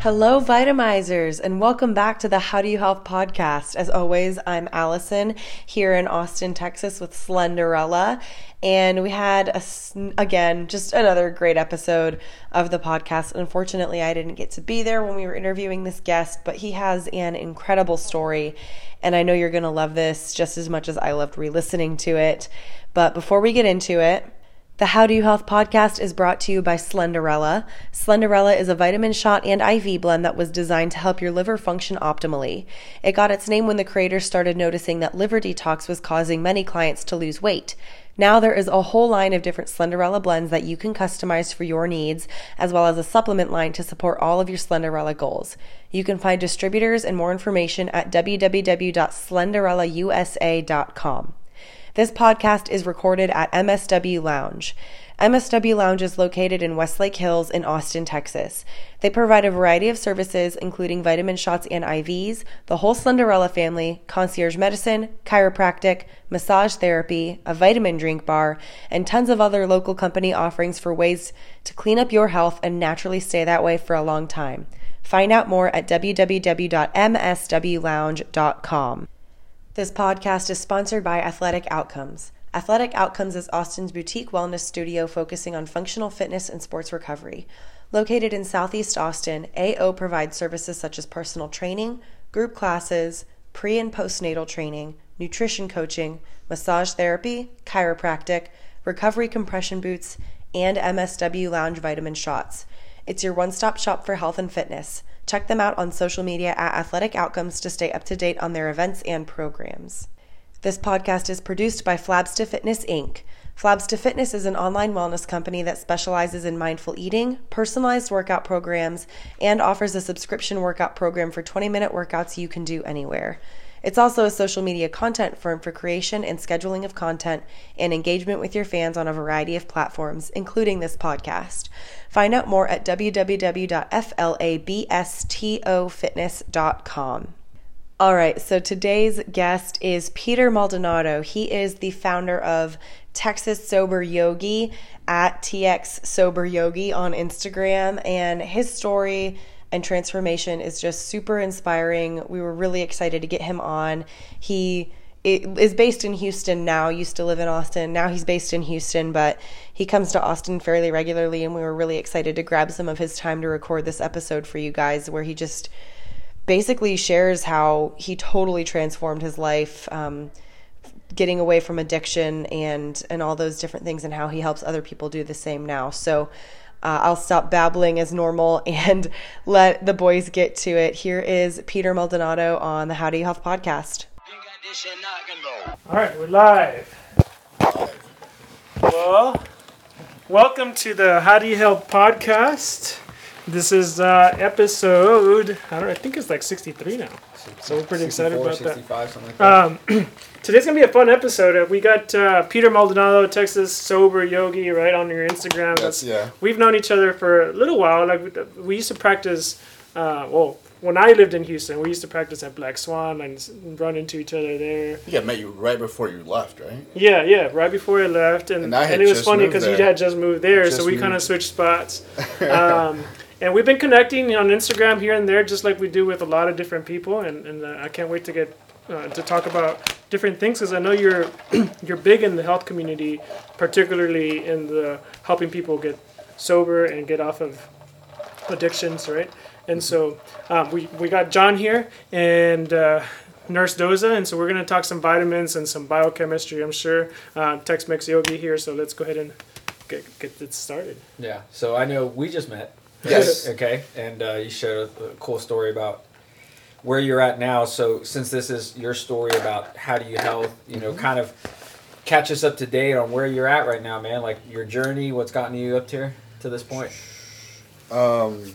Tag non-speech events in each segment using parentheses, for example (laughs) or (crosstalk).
Hello, Vitamizers, and welcome back to the How Do You Health podcast. As always, I'm Allison here in Austin, Texas with Slenderella. And we had, a, again, just another great episode of the podcast. Unfortunately, I didn't get to be there when we were interviewing this guest, but he has an incredible story. And I know you're going to love this just as much as I loved re listening to it. But before we get into it, the How Do You Health podcast is brought to you by Slenderella. Slenderella is a vitamin shot and IV blend that was designed to help your liver function optimally. It got its name when the creators started noticing that liver detox was causing many clients to lose weight. Now there is a whole line of different Slenderella blends that you can customize for your needs, as well as a supplement line to support all of your Slenderella goals. You can find distributors and more information at www.slenderellausa.com. This podcast is recorded at MSW Lounge. MSW Lounge is located in Westlake Hills in Austin, Texas. They provide a variety of services, including vitamin shots and IVs, the whole Slenderella family, concierge medicine, chiropractic, massage therapy, a vitamin drink bar, and tons of other local company offerings for ways to clean up your health and naturally stay that way for a long time. Find out more at www.mswlounge.com. This podcast is sponsored by Athletic Outcomes. Athletic Outcomes is Austin's boutique wellness studio focusing on functional fitness and sports recovery. Located in Southeast Austin, AO provides services such as personal training, group classes, pre and postnatal training, nutrition coaching, massage therapy, chiropractic, recovery compression boots, and MSW lounge vitamin shots. It's your one stop shop for health and fitness. Check them out on social media at Athletic Outcomes to stay up to date on their events and programs. This podcast is produced by Flabs to Fitness Inc. Flabs to Fitness is an online wellness company that specializes in mindful eating, personalized workout programs, and offers a subscription workout program for 20 minute workouts you can do anywhere. It's also a social media content firm for creation and scheduling of content and engagement with your fans on a variety of platforms, including this podcast. Find out more at www.flabstofitness.com. All right, so today's guest is Peter Maldonado. He is the founder of Texas Sober Yogi at TX Sober Yogi on Instagram, and his story and transformation is just super inspiring. We were really excited to get him on. He is based in Houston now, used to live in Austin. Now he's based in Houston, but he comes to Austin fairly regularly, and we were really excited to grab some of his time to record this episode for you guys, where he just basically shares how he totally transformed his life. Um, getting away from addiction and and all those different things and how he helps other people do the same now. So uh, I'll stop babbling as normal (laughs) and let the boys get to it. Here is Peter Maldonado on the How Do You Health podcast. All right, we're live. Well, welcome to the How Do You Health podcast. This is uh, episode, I don't know, I think it's like 63 now. So we're pretty excited about 65, that. Like that. Um, (clears throat) today's gonna be a fun episode. We got uh, Peter Maldonado, Texas sober yogi, right on your Instagram. That's, yeah. We've known each other for a little while. Like we used to practice. Uh, well, when I lived in Houston, we used to practice at Black Swan and run into each other there. Yeah, met you right before you left, right? Yeah, yeah, right before I left, and and, and it was funny because you had just moved there, just so we kind of switched spots. (laughs) Um, and we've been connecting on Instagram here and there, just like we do with a lot of different people. And, and uh, I can't wait to get uh, to talk about different things because I know you're (clears throat) you're big in the health community, particularly in the helping people get sober and get off of addictions, right? And so um, we we got John here and. Uh, Nurse Doza, and so we're going to talk some vitamins and some biochemistry, I'm sure. Uh, Tex Mex Yogi here, so let's go ahead and get, get it started. Yeah, so I know we just met, Yes. (laughs) okay. And uh, you shared a, a, cool story about where you're at now. So since this is your story about how do you health, you know, mm-hmm. kind of catch us up to date on where you're at right now, man. Like your journey, what's gotten you up here to this point. Um,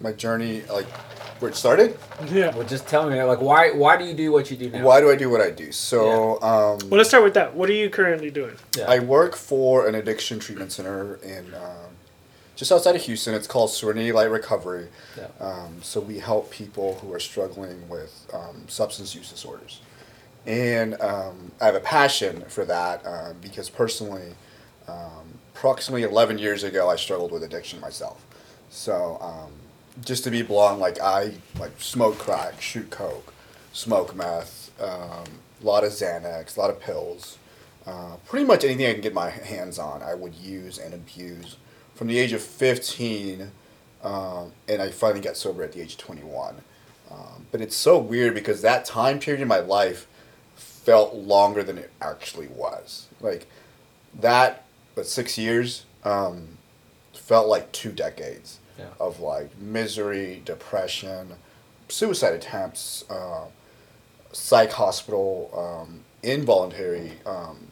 my journey, like where it started. Yeah. Well, just tell me, like, why why do you do what you do now? Why do I do what I do? So, yeah. um, well, let's start with that. What are you currently doing? Yeah. I work for an addiction treatment center in um, just outside of Houston. It's called Serenity Light Recovery. Yeah. Um, so we help people who are struggling with um, substance use disorders. and um, I have a passion for that uh, because personally, um, approximately 11 years ago, I struggled with addiction myself. So um, just to be blunt, like I like smoke crack, shoot coke, smoke meth, um, a lot of Xanax, a lot of pills. Uh, pretty much anything I can get my hands on, I would use and abuse from the age of 15, um, and I finally got sober at the age of 21. Um, but it's so weird because that time period in my life felt longer than it actually was. Like that, but six years um, felt like two decades yeah. of like misery, depression, suicide attempts, uh, psych hospital, um, involuntary um,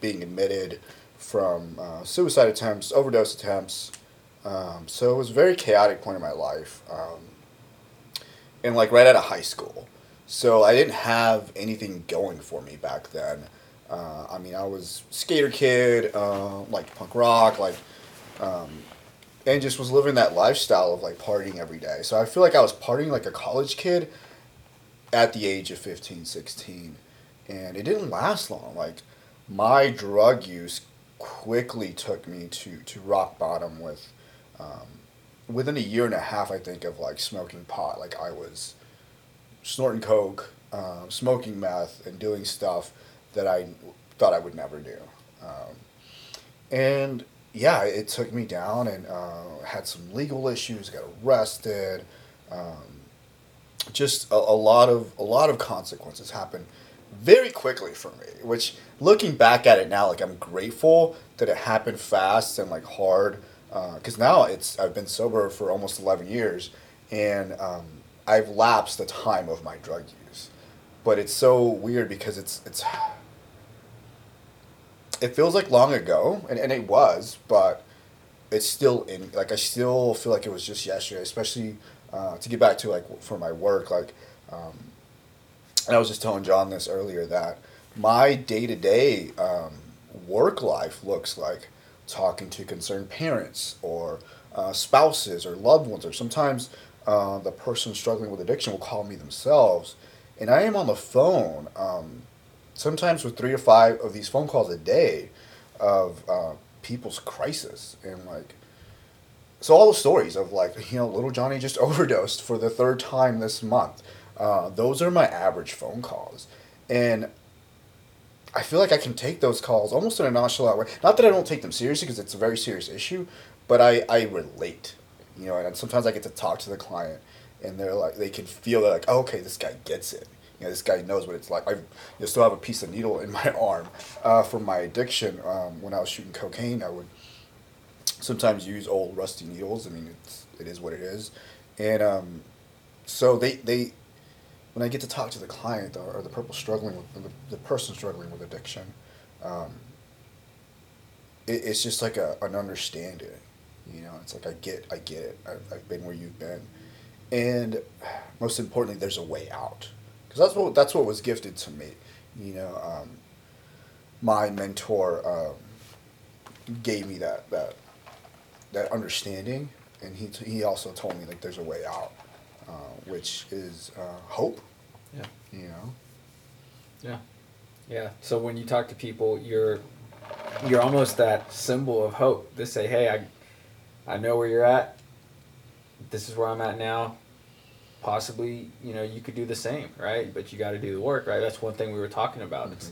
being admitted from uh, suicide attempts, overdose attempts. Um, so it was a very chaotic point in my life. Um, and like right out of high school. So I didn't have anything going for me back then. Uh, I mean, I was skater kid, uh, like punk rock, like, um, and just was living that lifestyle of like partying every day. So I feel like I was partying like a college kid at the age of 15, 16. And it didn't last long. Like, my drug use quickly took me to, to rock bottom with, um, within a year and a half, I think, of like smoking pot. Like, I was snorting coke, um, smoking meth, and doing stuff that I thought I would never do. Um, and yeah, it took me down and uh, had some legal issues. Got arrested. Um, just a, a, lot of a lot of consequences happened very quickly for me. Which, looking back at it now, like I'm grateful that it happened fast and like hard. Because uh, now it's I've been sober for almost eleven years, and um, I've lapsed the time of my drug use, but it's so weird because it's it's it feels like long ago, and, and it was, but it's still in like I still feel like it was just yesterday, especially uh, to get back to like for my work, like, um, I was just telling John this earlier that my day to day work life looks like talking to concerned parents or uh, spouses or loved ones, or sometimes uh, the person struggling with addiction will call me themselves, and I am on the phone um, sometimes with three or five of these phone calls a day of uh, people's crisis. And like so all the stories of like (laughs) you know little johnny just (laughs) overdosed for the third time this month uh, those are my average phone calls and i feel like i can take those calls almost in a nonchalant way not that i don't take them seriously because it's a very serious issue but i, I relate you know, and sometimes I get to talk to the client, and they're like, they can feel like, oh, okay, this guy gets it. You know, this guy knows what it's like. I you still have a piece of needle in my (laughs) arm uh, from my addiction. Um, when I was shooting cocaine, I would sometimes use old rusty needles. I mean, it's it is what it is, and um, so they they when I get to talk to the client or, or the people struggling with the, the person struggling with addiction, um, it, it's just like a, an understanding you know, it's like I get, I get it. I've, I've been where you've been, and most importantly, there's a way out because that's what that's what was gifted to me. You know, um, my mentor um, gave me that that that understanding, and he t- he also told me like there's a way out, uh, which is uh, hope. Yeah. You know. Yeah. Yeah. So when you talk to people, you're you're almost that symbol of hope. They say, "Hey, I I know where you're at. This is where I'm at now. Possibly, you know, you could do the same, right? But you got to do the work, right? That's one thing we were talking about. Mm-hmm. It's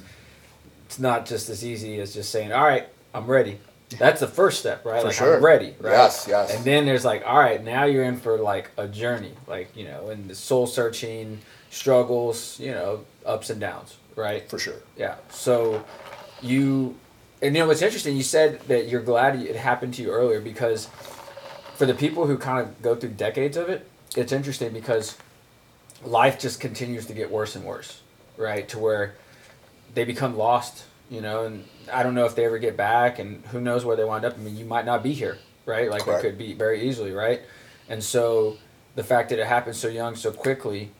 it's not just as easy as just saying, "All right, I'm ready." That's the first step, right? For like sure. I'm ready, right? Yes, yes. And then there's like, all right, now you're in for like a journey, like you know, and the soul searching struggles, you know, ups and downs, right? For sure. Yeah. So you and you know what's interesting? You said that you're glad it happened to you earlier because for the people who kind of go through decades of it, it's interesting because life just continues to get worse and worse, right? To where they become lost, you know, and I don't know if they ever get back, and who knows where they wind up. I mean, you might not be here, right? Like Correct. it could be very easily, right? And so the fact that it happened so young, so quickly,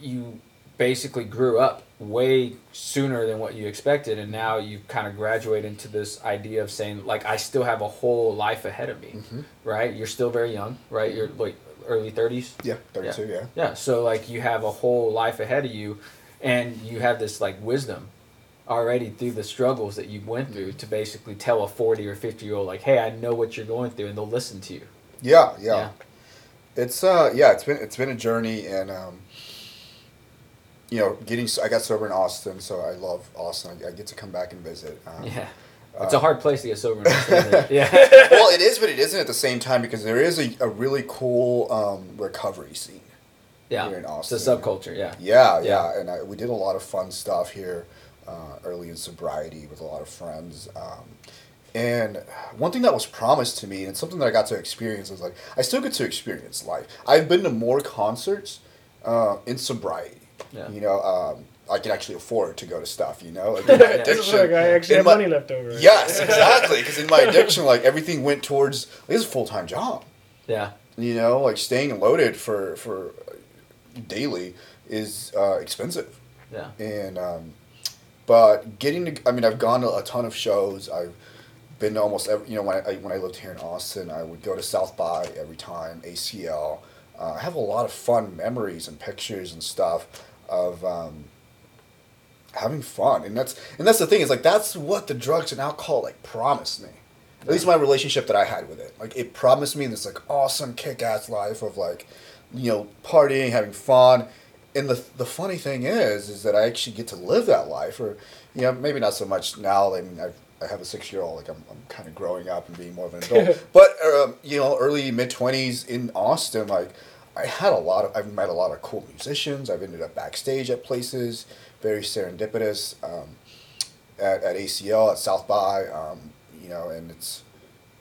you basically grew up way sooner than what you expected and now you kind of graduate into this idea of saying like i still have a whole life ahead of me mm-hmm. right you're still very young right you're like early 30s yeah 32 yeah. yeah yeah so like you have a whole life ahead of you and you have this like wisdom already through the struggles that you went through to basically tell a 40 or 50 year old like hey i know what you're going through and they'll listen to you yeah yeah, yeah. it's uh yeah it's been it's been a journey and um you know getting i got sober in austin so i love austin i, I get to come back and visit um, yeah it's a hard place to get sober. In (laughs) Austin, (laughs) Yeah. well, it is, but it isn't at the same time because there is a, a really cool um, recovery scene. Yeah. Here in Austin. It's a subculture. Yeah. Yeah, yeah, yeah. and I, we did a lot of fun stuff here uh, early in sobriety with a lot of friends. Um, and one thing that was promised to me, and something that I got to experience, is like I still get to experience life. I've been to more concerts uh, in sobriety. Yeah. You know, um, I can actually afford to go to stuff. You know, like (laughs) in my addiction, like I actually have my, money left over. Yes, (laughs) exactly. Because in my addiction, like everything went towards like, this a full time job. Yeah. You know, like staying loaded for for daily is uh, expensive. Yeah. And um, but getting to, I mean, I've gone to a ton of shows. I've been to almost every, you know, when I, when I lived here in Austin, I would go to South by every time, ACL. Uh, I have a lot of fun memories and pictures and stuff of um, having fun, and that's and that's the thing is like that's what the drugs and alcohol like promised me. At least my relationship that I had with it, like it promised me this like awesome kick ass life of like, you know, partying, having fun, and the the funny thing is, is that I actually get to live that life, or you know, maybe not so much now. I mean, I've, I have a six year old. Like I'm, I'm kind of growing up and being more of an adult. (laughs) but um, you know, early mid twenties in Austin, like I had a lot of. I've met a lot of cool musicians. I've ended up backstage at places, very serendipitous. Um, at, at ACL at South by, um, you know, and it's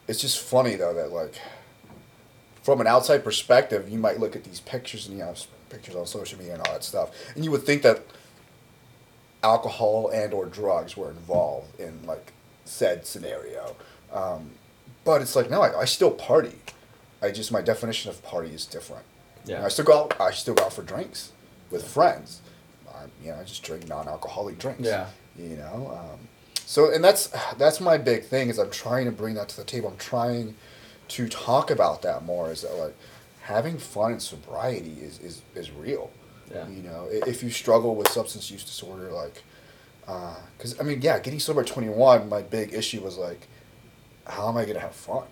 it's just funny though that like from an outside perspective, you might look at these pictures and you know pictures on social media and all that stuff, and you would think that alcohol and or drugs were involved in like said scenario, um, but it's like no, I, I still party. I just my definition of party is different. Yeah. I still go out. I still go out for drinks with friends. I, you know, I just drink non-alcoholic drinks. Yeah. You know, um, so and that's that's my big thing is I'm trying to bring that to the table. I'm trying to talk about that more. Is that like having fun in sobriety is, is, is real. Yeah. You know, if you struggle with substance use disorder, like, because uh, I mean, yeah, getting sober at 21, my big issue was like, how am I gonna have fun?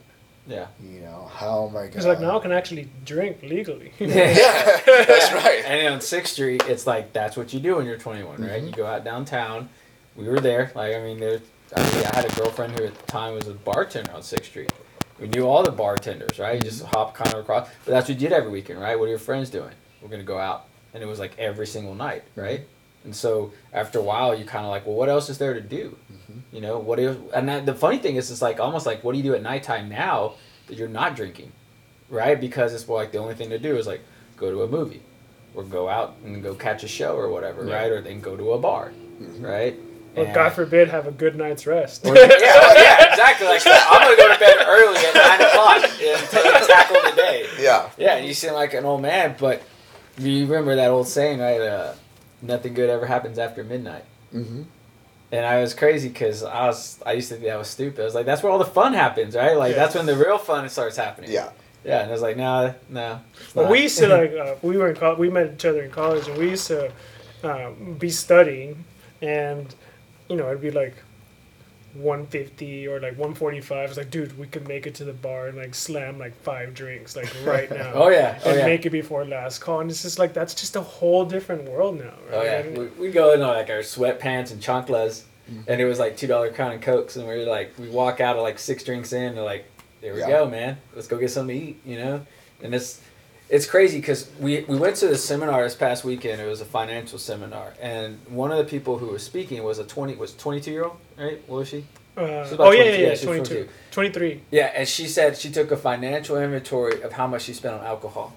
Yeah. You know, how am I gonna? Because like now I can actually drink legally. (laughs) yeah, that's right. And on Sixth Street, it's like that's what you do when you're 21, right? Mm-hmm. You go out downtown. We were there. Like I mean, there. I, mean, I had a girlfriend who at the time was a bartender on Sixth Street we knew all the bartenders, right? You just mm-hmm. hop kind of across. But that's what you did every weekend, right? What are your friends doing? We're gonna go out, and it was like every single night, mm-hmm. right? And so after a while, you kind of like, well, what else is there to do? Mm-hmm. You know, what is? And that, the funny thing is, it's like almost like, what do you do at nighttime now that you're not drinking, right? Because it's like the only thing to do is like go to a movie, or go out and go catch a show or whatever, yeah. right? Or then go to a bar, mm-hmm. right? Or God forbid, have a good night's rest. Or, yeah, yeah, (laughs) exactly. Like I'm gonna go to bed early at nine o'clock and tackle the day. Yeah. Yeah, you seem like an old man, but you remember that old saying, right? Uh, nothing good ever happens after midnight. Mm-hmm. And I was crazy because I was I used to think I was stupid. I was like, that's where all the fun happens, right? Like that's when the real fun starts happening. Yeah. Yeah, and I was like, no, no. Well, we used to like (laughs) uh, we were in co- we met each other in college, and we used to um, be studying and you know, it'd be like 150 or like 145. It's like, dude, we could make it to the bar and like slam like five drinks like right (laughs) now. oh yeah, oh, and yeah. make it before last call. And it's just like that's just a whole different world now. Right? Oh yeah, we, we go in like our sweatpants and chanclas, mm-hmm. and it was like two dollar crown and cokes, and we are like we walk out of like six drinks in, and like there we yeah. go, man. Let's go get something to eat, you know. And it's it's crazy because we, we went to the seminar this past weekend. It was a financial seminar, and one of the people who was speaking was a twenty was twenty two year old, right? What was she? Uh, oh yeah, yeah, yeah, 22. 23. Yeah, and she said she took a financial inventory of how much she spent on alcohol,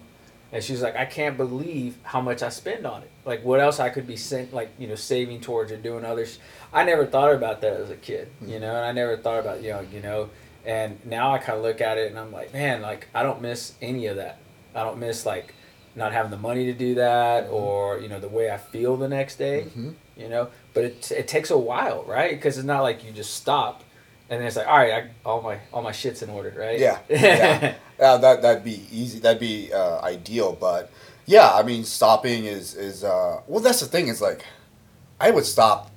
and she's like, I can't believe how much I spend on it. Like, what else I could be sent, like you know, saving towards or doing others. I never thought about that as a kid, mm-hmm. you know, and I never thought about you know, you know, and now I kind of look at it and I'm like, man, like I don't miss any of that I don't miss like not having the money to do that mm-hmm. or you know the way I feel the next day. Mm-hmm. You know, but it it takes a while, right? Because it's not like you just stop and then it's like all right, I, all my all my shit's in order, right? Yeah, (laughs) yeah. uh, that that'd be easy. That'd be uh, ideal, but yeah, I mean, stopping is is uh, well. That's the thing. Is like I would stop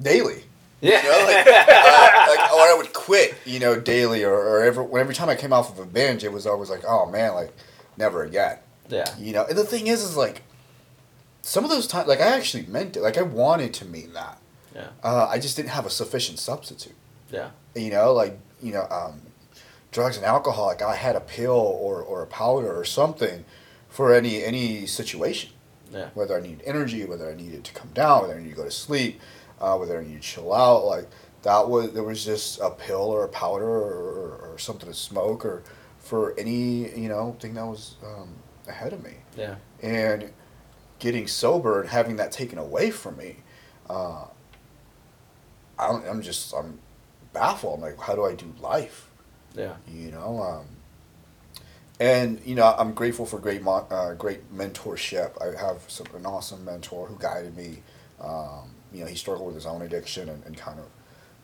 daily. Yeah. You know, like, (laughs) uh, like, or I would quit, you know, daily, or, or every, every time I came off of a binge, it was always like, oh man, like, never again. Yeah. You know, and the thing is, is like, some of those times, like, I actually meant it. Like, I wanted to mean that. Yeah. Uh, I just didn't have a sufficient substitute. Yeah. You know, like, you know, um, drugs and alcohol, like, I had a pill or, or a powder or something for any any situation. Yeah. Whether I needed energy, whether I needed to come down, whether I needed to go to sleep, uh, whether to chill out, like that was there was just a pill or a powder or, or, or something to smoke or for any you know thing that was um, ahead of me. Yeah. And getting sober and having that taken away from me, uh, I'm, I'm just I'm baffled. I'm like, how do I do life? Yeah. You know, um, and you know, I'm grateful for great mo- uh, great mentorship. I have some, an awesome mentor who guided me. Um, you know, he struggled with his own addiction and, and kind of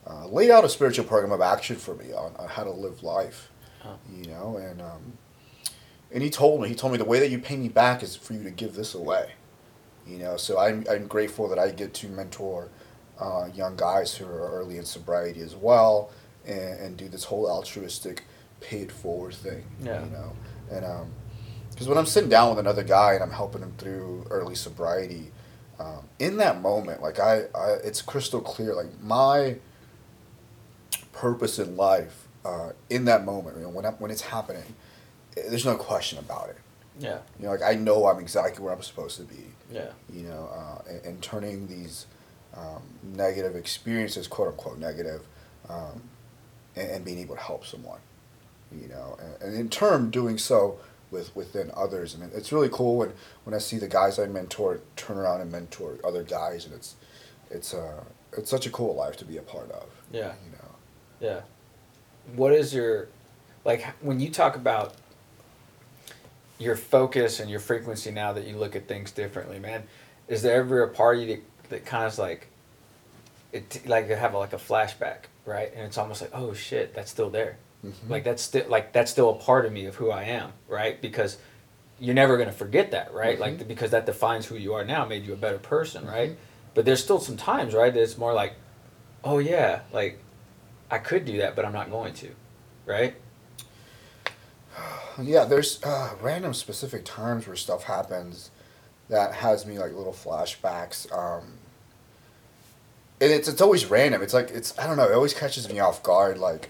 uh, laid out a spiritual program of action for me on, on how to live life. Oh. You know, and um, and he told me he told me the way that you pay me back is for you to give this away. You know, so I'm I'm grateful that I get to mentor uh, young guys who are early in sobriety as well, and, and do this whole altruistic, paid forward thing. Yeah. You know, and um, because when I'm sitting down with another guy and I'm helping him through early sobriety, um, in that moment, like I, I, it's crystal clear. Like my purpose in life, uh, in that moment, you know, when I, when it's happening, eh, there's no question about it. Yeah. You know, like I know I'm exactly where I'm supposed to be. Yeah. You know, uh, and, and, turning these um, negative experiences, quote unquote negative, um, and, and, being able to help someone. You know, and, and in turn doing so with within others, and it's really cool when, when I see the guys I mentor turn around and mentor other guys, and it's it's uh it's such a cool life to be a part of. Yeah. You know. Yeah. What is your like when you talk about your focus and your frequency now that you look at things differently, man? Is there ever a party that that kind of like it like have a, like a flashback, right? And it's almost like, oh shit, that's still there. Mm-hmm. Like that's still like that's still a part of me of who I am, right? Because you're never gonna forget that, right? Mm-hmm. Like because that defines who you are now, made you a better person, mm-hmm. right? But there's still some times, right? That it's more like, oh yeah, like I could do that, but I'm not going to, right? (sighs) Yeah, there's uh, random specific times where stuff happens that has me like little flashbacks. Um, and it's it's always random. It's like it's I don't know. It always catches me off guard. Like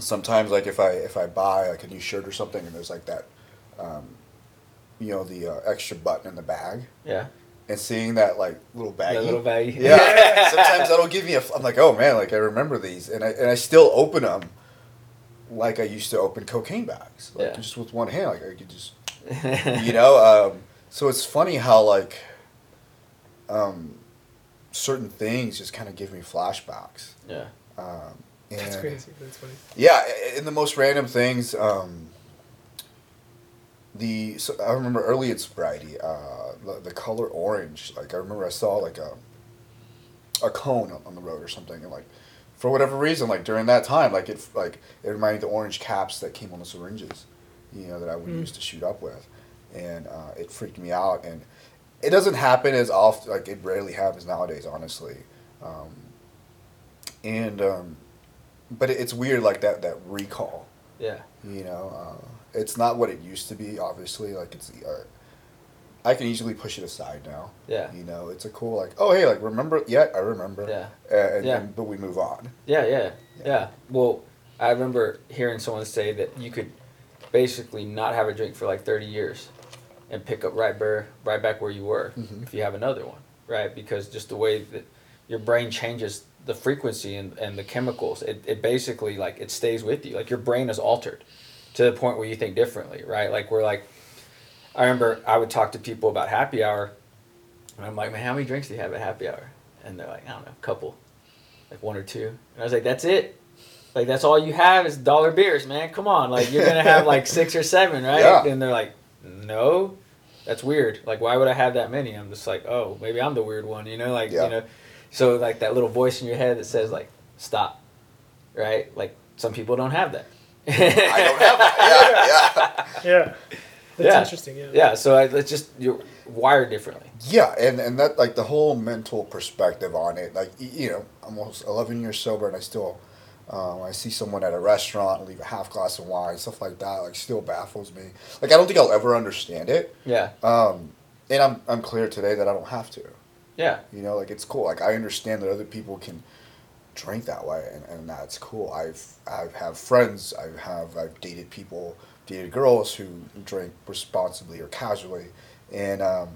sometimes like if I if I buy like a new shirt or something and there's like that, um, you know, the uh, extra button in the bag. Yeah. And seeing that like little baggie. That little baggie. Yeah. (laughs) (laughs) sometimes that'll give me a. I'm like, oh man, like I remember these, and I and I still open them. Like I used to open cocaine bags, like yeah. just with one hand, like I could just, (laughs) you know. Um, so it's funny how like, um, certain things just kind of give me flashbacks. Yeah. Um, and That's crazy. That's funny. Yeah, in the most random things. Um, the so I remember early in sobriety, uh, the, the color orange. Like I remember I saw like a a cone on the road or something, and like for whatever reason, like during that time, like it like it reminded me the orange caps that came on the syringes, you know, that I would mm. use to shoot up with, and uh, it freaked me out. And it doesn't happen as often. Like it rarely happens nowadays, honestly. Um, and um, but it's weird like that that recall. Yeah. You know, uh, it's not what it used to be. Obviously, like it's the art. I can easily push it aside now. Yeah. You know, it's a cool like, oh hey, like remember? Yeah, I remember. Yeah. And, yeah. And, but we move on. Yeah, yeah, yeah, yeah. Well, I remember hearing someone say that you could basically not have a drink for like thirty years, and pick up right there, right back where you were mm-hmm. if you have another one, right? Because just the way that your brain changes the frequency and, and the chemicals, it, it basically like it stays with you. Like your brain is altered to the point where you think differently, right? Like we're like, I remember I would talk to people about happy hour, and I'm like, man, how many drinks do you have at happy hour? And they're like, I don't know, a couple, like one or two. And I was like, that's it. Like that's all you have is dollar beers, man. Come on, like you're gonna have like (laughs) six or seven, right? Yeah. And they're like, no, that's weird. Like why would I have that many? I'm just like, oh, maybe I'm the weird one, you know? Like yeah. you know so like that little voice in your head that says like stop, right? Like some people don't have that. I don't have that. (laughs) Yeah, yeah. Yeah. That's yeah. interesting. Yeah. Yeah. So I, it's just you're wired differently. Yeah, and and that like the whole mental perspective on it, like you know, almost eleven years sober, and I still. Um, I see someone at a restaurant leave a half glass of wine, stuff like that. Like, still baffles me. Like, I don't think I'll ever understand it. Yeah. Um, and I'm I'm clear today that I don't have to. Yeah. You know, like it's cool. Like I understand that other people can drink that way, and, and that's cool. I've I've have friends. I have I've dated people dated girls who drink responsibly or casually, and um,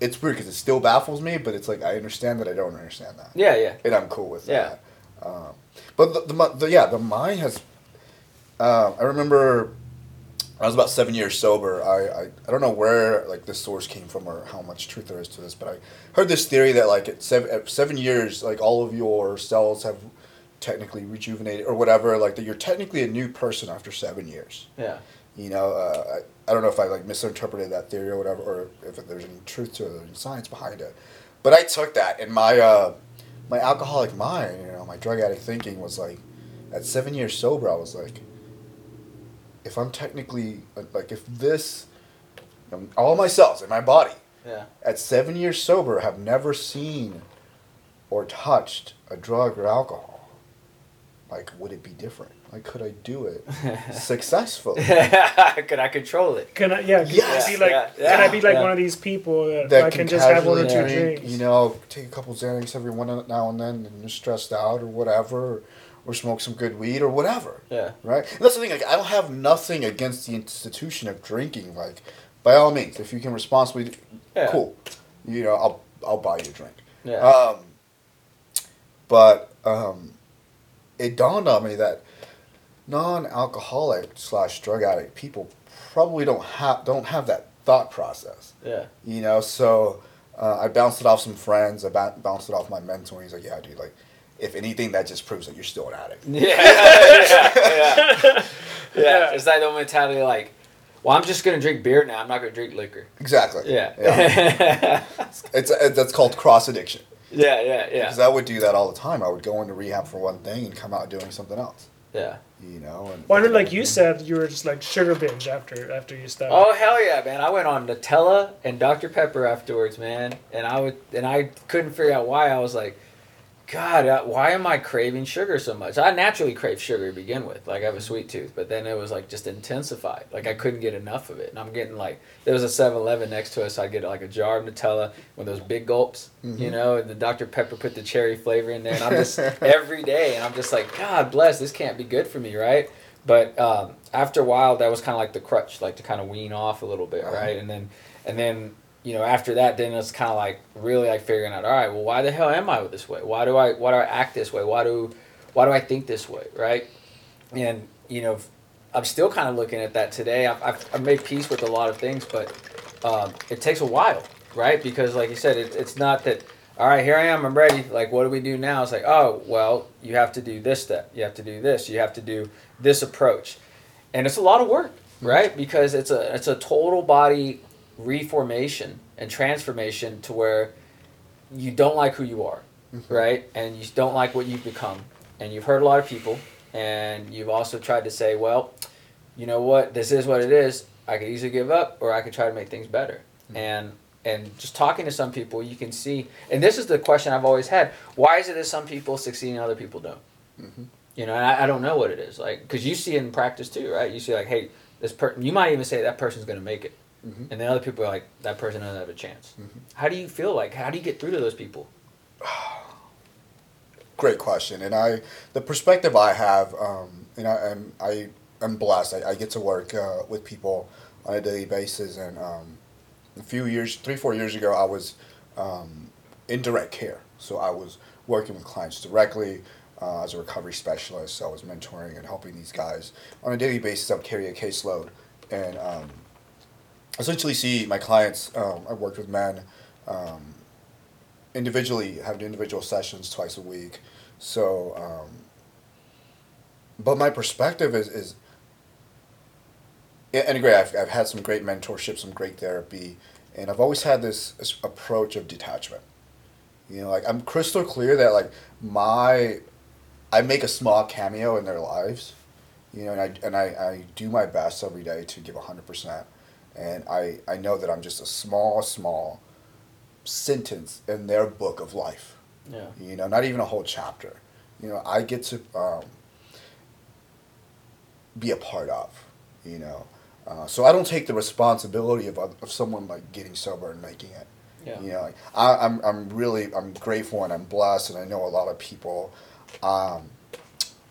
it's weird because it still baffles me. But it's like I understand that I don't understand that. Yeah, yeah. And I'm cool with yeah. that. Um, but the, the, the yeah the mind has. Uh, I remember I was about seven years sober. I, I, I don't know where like this source came from or how much truth there is to this, but I heard this theory that like at seven, at seven years, like all of your cells have technically rejuvenated or whatever, like that you're technically a new person after seven years. Yeah. You know, uh, I, I don't know if I like misinterpreted that theory or whatever, or if there's any truth to it, or any science behind it. But I took that, and my uh, my alcoholic mind, you know, my drug addict thinking was like, at seven years sober, I was like, if I'm technically like if this, all my cells in my body, yeah, at seven years sober, have never seen or touched a drug or alcohol like would it be different like could i do it (laughs) successfully (laughs) could i control it can i yeah can yes. I be like yeah. can i be like yeah. one of these people that, that I can, can just have one or two drinks you know take a couple xanax every one now and then and you're stressed out or whatever or smoke some good weed or whatever yeah right and that's the thing like i don't have nothing against the institution of drinking like by all means if you can responsibly yeah. cool you know i'll i'll buy you a drink yeah um but um it dawned on me that non-alcoholic slash drug addict people probably don't have don't have that thought process. Yeah. You know, so uh, I bounced it off some friends. I bounced it off my mentor. He's like, "Yeah, dude, like." If anything, that just proves that you're still an addict. Yeah, (laughs) yeah, yeah. yeah. It's that old mentality, like, well, I'm just gonna drink beer now. I'm not gonna drink liquor. Exactly. Yeah. yeah. (laughs) it's, it's that's called cross addiction. Yeah, yeah, yeah. Because I would do that all the time. I would go into rehab for one thing and come out doing something else. Yeah. You know, and well, I know, like you said, you were just like sugar binge after after you stopped. Oh hell yeah, man! I went on Nutella and Dr Pepper afterwards, man, and I would and I couldn't figure out why. I was like, God, uh, why am I craving sugar so much? I naturally crave sugar to begin with. Like I have a sweet tooth, but then it was like just intensified. Like I couldn't get enough of it. And I'm getting like there was a 7-Eleven next to us. So I'd get like a jar of Nutella with those big gulps, mm-hmm. you know, and the Dr Pepper put the cherry flavor in there and I'm just (laughs) every day and I'm just like, God bless, this can't be good for me, right? But um, after a while that was kind of like the crutch, like to kind of wean off a little bit, uh-huh. right? And then and then you know, after that, then it's kind of like really like figuring out, all right, well, why the hell am I this way? Why do I why do I act this way? Why do why do I think this way, right? And you know, I'm still kind of looking at that today. I've, I've, I've made peace with a lot of things, but um, it takes a while, right? Because like you said, it, it's not that. All right, here I am. I'm ready. Like, what do we do now? It's like, oh, well, you have to do this step. You have to do this. You have to do this approach, and it's a lot of work, right? Because it's a it's a total body reformation and transformation to where you don't like who you are, mm-hmm. right? And you don't like what you've become. And you've hurt a lot of people. And you've also tried to say, well, you know what? This is what it is. I could easily give up or I could try to make things better. Mm-hmm. And and just talking to some people, you can see. And this is the question I've always had: Why is it that some people succeed and other people don't? Mm-hmm. You know, I, I don't know what it is. Like, because you see it in practice too, right? You see, like, hey, this person. You might even say that person's going to make it. Mm-hmm. And then other people are like, that person doesn't have a chance. Mm-hmm. How do you feel like? How do you get through to those people? (sighs) Great question. And I, the perspective I have, um, and I am, I am blessed. I, I get to work uh, with people on a daily basis. And um, a few years, three, four years ago, I was um, in direct care. So I was working with clients directly. Uh, as a recovery specialist, so I was mentoring and helping these guys on a daily basis. I would carry a caseload, and um, essentially see my clients. Um, I worked with men um, individually, have individual sessions twice a week. So, um, but my perspective is is. And great, I've, I've had some great mentorship, some great therapy, and I've always had this, this approach of detachment. You know, like I'm crystal clear that like my, I make a small cameo in their lives, You know, and I and I, I do my best every day to give hundred percent, and I I know that I'm just a small small sentence in their book of life. Yeah. You know, not even a whole chapter. You know, I get to um, be a part of. You know, uh, so I don't take the responsibility of of someone like getting sober and making it. Yeah. You know, like, I, I'm I'm really I'm grateful and I'm blessed, and I know a lot of people. Um,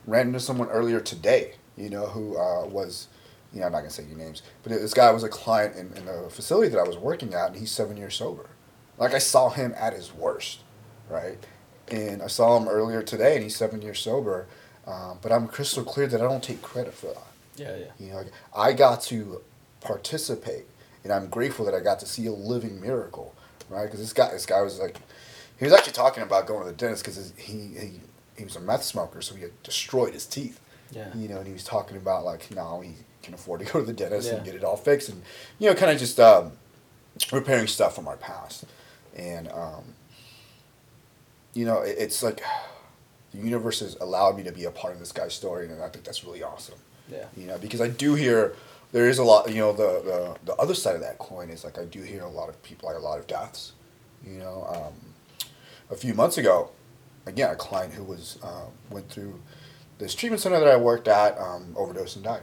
ran into someone earlier today. You know, who uh, was. You know, I'm not gonna say any names, but this guy was a client in, in the facility that I was working at, and he's seven years sober. Like I saw him at his worst, right? And I saw him earlier today, and he's seven years sober. Um, but I'm crystal clear that I don't take credit for that. Yeah, yeah. You know, like, I got to participate, and I'm grateful that I got to see a living miracle, right? Because this guy, this guy was like, he was actually talking about going to the dentist because he, he he was a meth smoker, so he had destroyed his teeth. Yeah. You know, and he was talking about like now he can afford to go to the dentist Yeah. and get it all fixed, and you know, kind of just um, repairing stuff from our past, and um, you know, it, it's like the universe has allowed me to be a part of this guy's story, and I think that's really awesome. Yeah. You know, because I do hear there is a lot. You know, the the the other side of that coin is like I do hear a lot of people like a lot of deaths. You know, um, a few months ago, again, a client who was uh, went through this treatment center that I worked at, um, overdosed and died.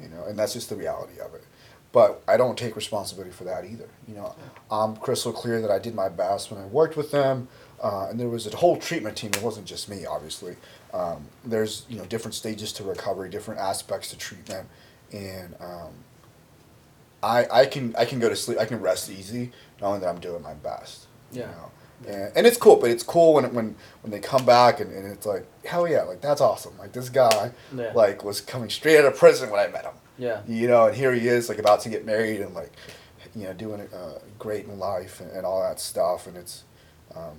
You know, and that's just the reality of it. But I don't take responsibility for that either. You know, I'm crystal clear that I did my best when I worked with them, uh, and there was a whole treatment team. It wasn't just me, obviously. Um, there's you know different stages to recovery, different aspects to treatment, and um, I I can I can go to sleep. I can rest easy knowing that I'm doing my best. Yeah. You know? And, and it's cool, but it's cool when when when they come back and, and it's like hell yeah, like that's awesome. Like this guy, Yeah. like was coming straight out of prison when I met him. Yeah. You know, and here he is, like about to get married and like, you know, doing uh, great in life and, and all that stuff, and it's, um,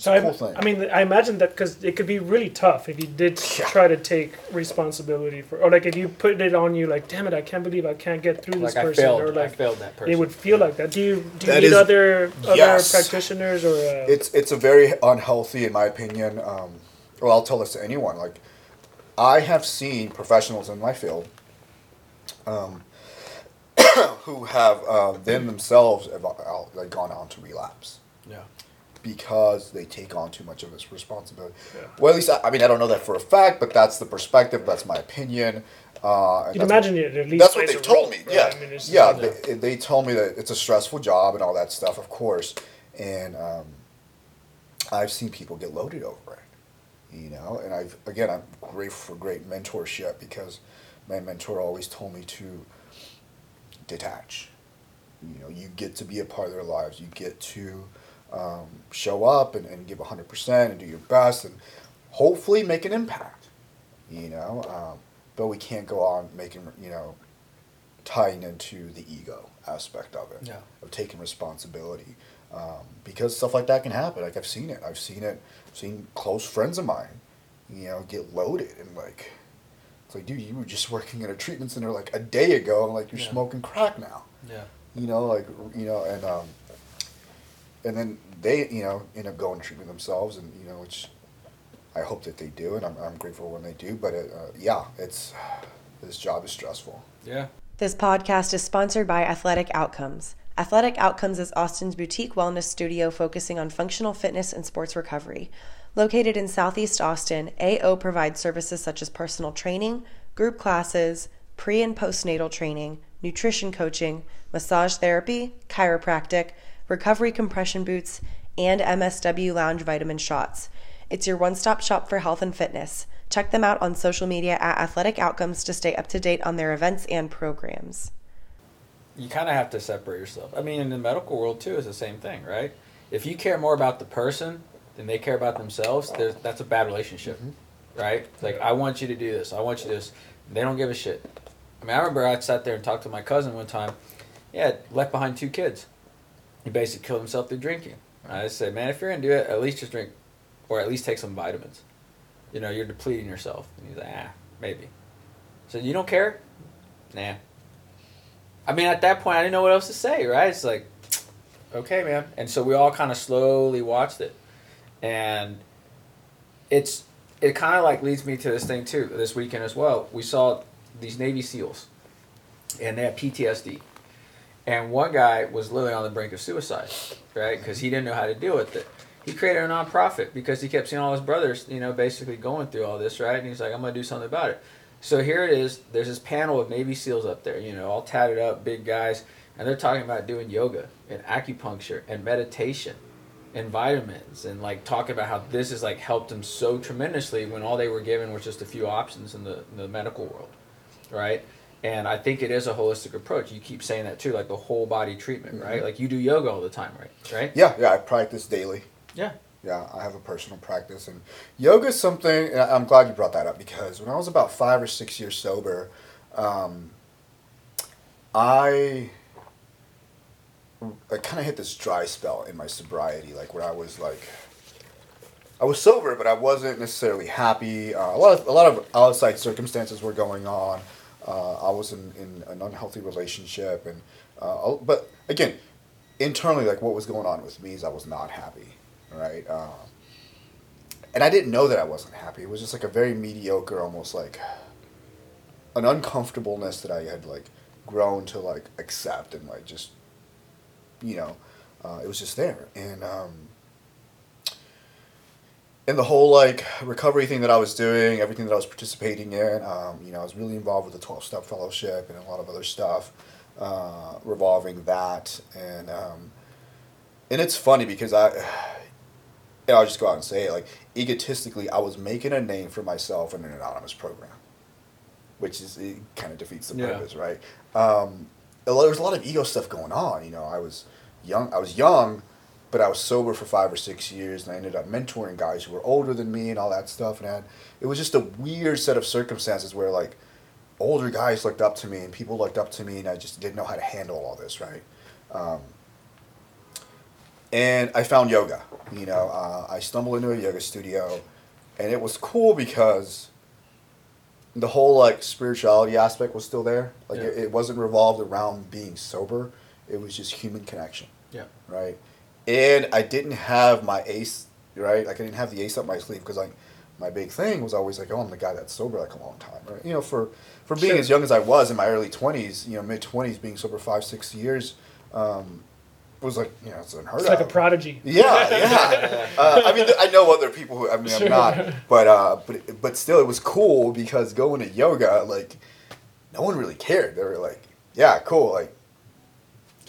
it's So a I, cool thing. I mean, I imagine that because it could be really tough if you did Yeah. try to take responsibility for, or like if you put it on you, like, damn it, I can't believe I can't get through this I person, failed. or I like failed that person. it would feel like that. Do you do you That need is- other other yes. practitioners or? Uh, it's it's a very unhealthy, in my opinion. Um, well, I'll tell this to anyone. Like, I have seen professionals in my field, um, (coughs) who have uh, them themselves have uh, like gone on to relapse. Yeah. Because they take on too much of this responsibility. Yeah. Well, at least I, I mean I don't know that for a fact, but that's the perspective. That's my opinion. Uh, you'd that's imagine it at least. that's what they a told role, me. right? Yeah, I mean, yeah. They, they told me that it's a stressful job and all that stuff, of course. And um, I've seen people get loaded over it, you know. And I've again, I'm grateful for great mentorship because my mentor always told me to detach. You know, you get to be a part of their lives. You get to um, show up and, and give 100% and do your best and hopefully make an impact, you know. Um, but we can't go on making, you know, tying into the ego aspect of it, Yeah. of taking responsibility. Um, because stuff like that can happen. Like I've seen it. I've seen it. I've seen close friends of mine, you know, get loaded and like, it's like, dude, you were just (laughs) working at a treatment center like a day ago, and like you're Yeah. smoking crack now Yeah. you know, like you know, and um, and then they, you know, end up going to treatment themselves, and you know, which I hope that they do, and I'm, I'm grateful when they do. But it, uh, yeah, it's this job is stressful. Yeah. This podcast is sponsored by Athletic Outcomes. Athletic Outcomes is Austin's boutique wellness studio focusing on functional fitness and sports recovery. Located in Southeast Austin, AO provides services such as personal training, group classes, pre and postnatal training, nutrition coaching, massage therapy, chiropractic, recovery compression boots, and MSW lounge vitamin shots. It's your one stop shop for health and fitness. Check them out on social media at Athletic Outcomes to stay up to date on their events and programs. you kind of have to separate yourself. I mean, in the medical world too, it's the same thing, right? If you care more about the person than they care about themselves, that's a bad relationship, mm-hmm. right? Like, I want you to do this. I want you to do this. They don't give a shit. I mean, I remember I sat there and talked to my cousin one time. He had left behind two kids. He basically killed himself through drinking. I said, man, if you're gonna do it, at least just drink, or at least take some vitamins. You know, you're depleting yourself. And he's like, ah, maybe. So you don't care? Nah. I mean, at that point, I didn't know what else to say, right? It's like, okay, man. And so we all kind of slowly watched it. And it's it kind of like leads me to this thing too. This weekend as well, we saw these Navy SEALs, and they have PTSD, and one guy was literally on the brink of suicide, right? Because he didn't know how to deal with it. He created a nonprofit because he kept seeing all his brothers, you know, basically going through all this, right? And he's like, I'm gonna do something about it. So here it is. There's this panel of Navy SEALs up there, you know, all tatted up, big guys, and they're talking about doing yoga and acupuncture and meditation and vitamins and like talking about how this has like helped them so tremendously when all they were given was just a few options in the, in the medical world right and i think it is a holistic approach. You keep saying that too like the whole body treatment mm-hmm. right like you do yoga all the time right? Right? Yeah yeah i practice daily. Yeah. Yeah i have a personal practice. And yoga is something i'm glad you brought that up because when i was about five or six years sober um, i I kind of hit this dry spell in my sobriety, like where I was like, I was sober, but I wasn't necessarily happy. Uh, a lot of a lot of outside circumstances were going on. Uh, I was in, in an unhealthy relationship, and uh, but again, internally, like what was going on with me is I was not happy, right? Uh, and I didn't know that I wasn't happy. It was just like a very mediocre, almost like an uncomfortableness that I had like grown to like accept and like just you know, uh, it was just there. And um, and the whole like recovery thing that I was doing, everything that I was participating in, um, you know, I was really involved with the twelve step fellowship and a lot of other stuff uh, revolving that. And um, and it's funny because I. And I'll just go out and say it. Like egotistically, I was making a name for myself in an anonymous program, which is it kind of defeats the yeah. purpose, right? Um, there was a lot of ego stuff going on. You know, I was young. I was young, but I was sober for five or six years, and I ended up mentoring guys who were older than me and all that stuff. And had, it was just a weird set of circumstances where like older guys looked up to me and people looked up to me, and I just didn't know how to handle all this, right? Um, and I found yoga. You know, uh, I stumbled into a yoga studio, and it was cool because the whole like spirituality aspect was still there. Like yeah. it, it, wasn't revolved around being sober. It was just human connection. Yeah. Right. And I didn't have my ace. Right. Like I didn't have the ace up my sleeve because like my big thing was always like, oh, I'm the guy that's sober like a long time. Right. You know, for for being sure. as young as I was in my early twenties, you know, mid twenties, being sober five six years. Um, it was like you know it's unheard it's of. like a prodigy. Yeah, yeah. (laughs) uh, I mean, I know other people who I mean sure. I'm not, but uh, but but still, it was cool because going to yoga, like, no one really cared. They were like, yeah, cool, like.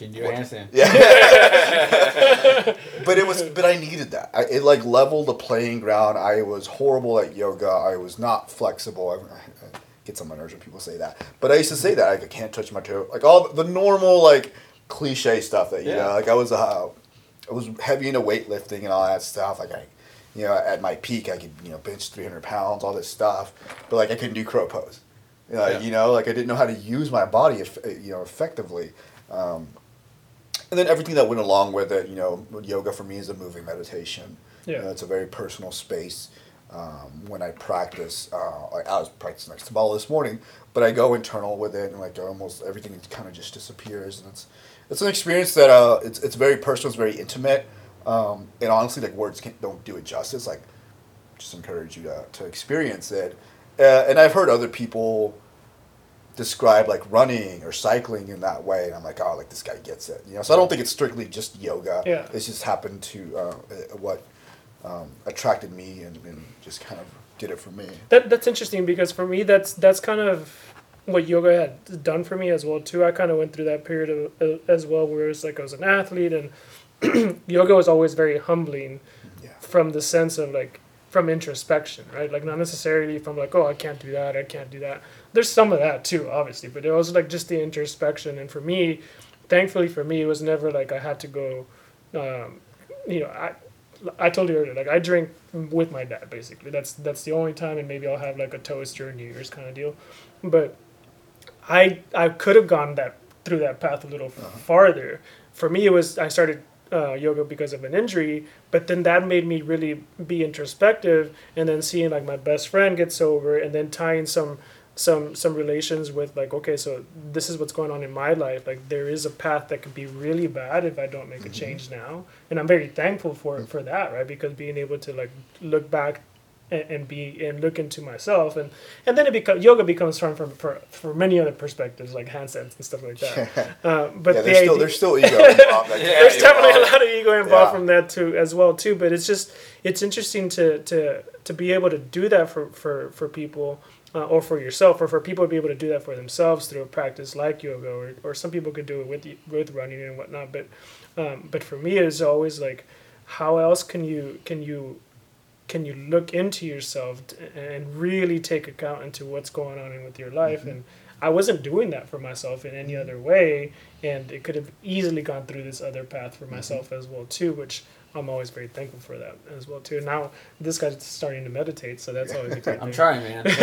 Can you answer? Yeah. (laughs) but it was, but I needed that. I, it like leveled the playing ground. I was horrible at yoga. I was not flexible. I, I get some nerves when people say that. But I used to say that like, I can't touch my toe. Like all the normal like cliche stuff that you yeah. know, like I was uh, I was heavy into weightlifting and all that stuff. Like I, you know, at my peak, I could you know bench three hundred pounds, all this stuff, but like I couldn't do crow pose. Uh, yeah. You know, like I didn't know how to use my body, you know, effectively. Um, and then everything that went along with it, you know, yoga for me is a moving meditation. Yeah. You know, it's a very personal space. Um, when I practice, uh, like I was practicing like Kabbalah this morning, but I go internal with it, and like almost everything kind of just disappears, and it's it's an experience that uh, it's it's very personal, it's very intimate, um, and honestly, like words can't, don't do it justice. Like, just encourage you to to experience it. Uh, and I've heard other people describe like running or cycling in that way, and I'm like, oh, like this guy gets it, you know. So I don't think it's strictly just yoga. Yeah. It's just happened to uh, what um, attracted me and, and just kind of did it for me. That that's interesting because for me, that's that's kind of what yoga had done for me as well too. I kind of went through that period of, uh, as well, where it's like I was an athlete, and (clears throat) yoga was always very humbling, yeah. from the sense of like from introspection, right? Like not necessarily from like, oh, I can't do that, I can't do that. There's some of that too, obviously, but it was like just the introspection. And for me, thankfully for me, it was never like I had to go, um, you know, I. I told you earlier, like I drink with my dad basically. That's that's the only time, and maybe I'll have like a toast during New Year's kind of deal. But I I could have gone that through that path a little uh-huh. farther. For me, it was I started uh, yoga because of an injury, but then that made me really be introspective, and then seeing like my best friend get sober, and then tying some some some relations with like okay so this is what's going on in my life like there is a path that could be really bad if i don't make mm-hmm. a change now and i'm very thankful for mm-hmm. for that right because being able to like look back and, and, be and look into myself and and then it becomes yoga becomes fun from for, for many other perspectives like handstands and stuff like that. (laughs) uh, but yeah, there's, the still, there's still (laughs) ego involved. yeah, (laughs) there's definitely a lot of ego involved yeah. from that too as well too. But it's just it's interesting to to to be able to do that for for for people uh, or for yourself, or for people to be able to do that for themselves through a practice like yoga, or, or some people could do it with with running and whatnot. But um, but for me, it's always like, how else can you can you can you look into yourself and really take account into what's going on with your life? Mm-hmm. And I wasn't doing that for myself in any other way, and it could have easily gone through this other path for mm-hmm. myself mm-hmm. as well too, which I'm always very thankful for that as well too. Now this guy's starting to meditate, so that's always a great (laughs) I'm trying, man. (laughs)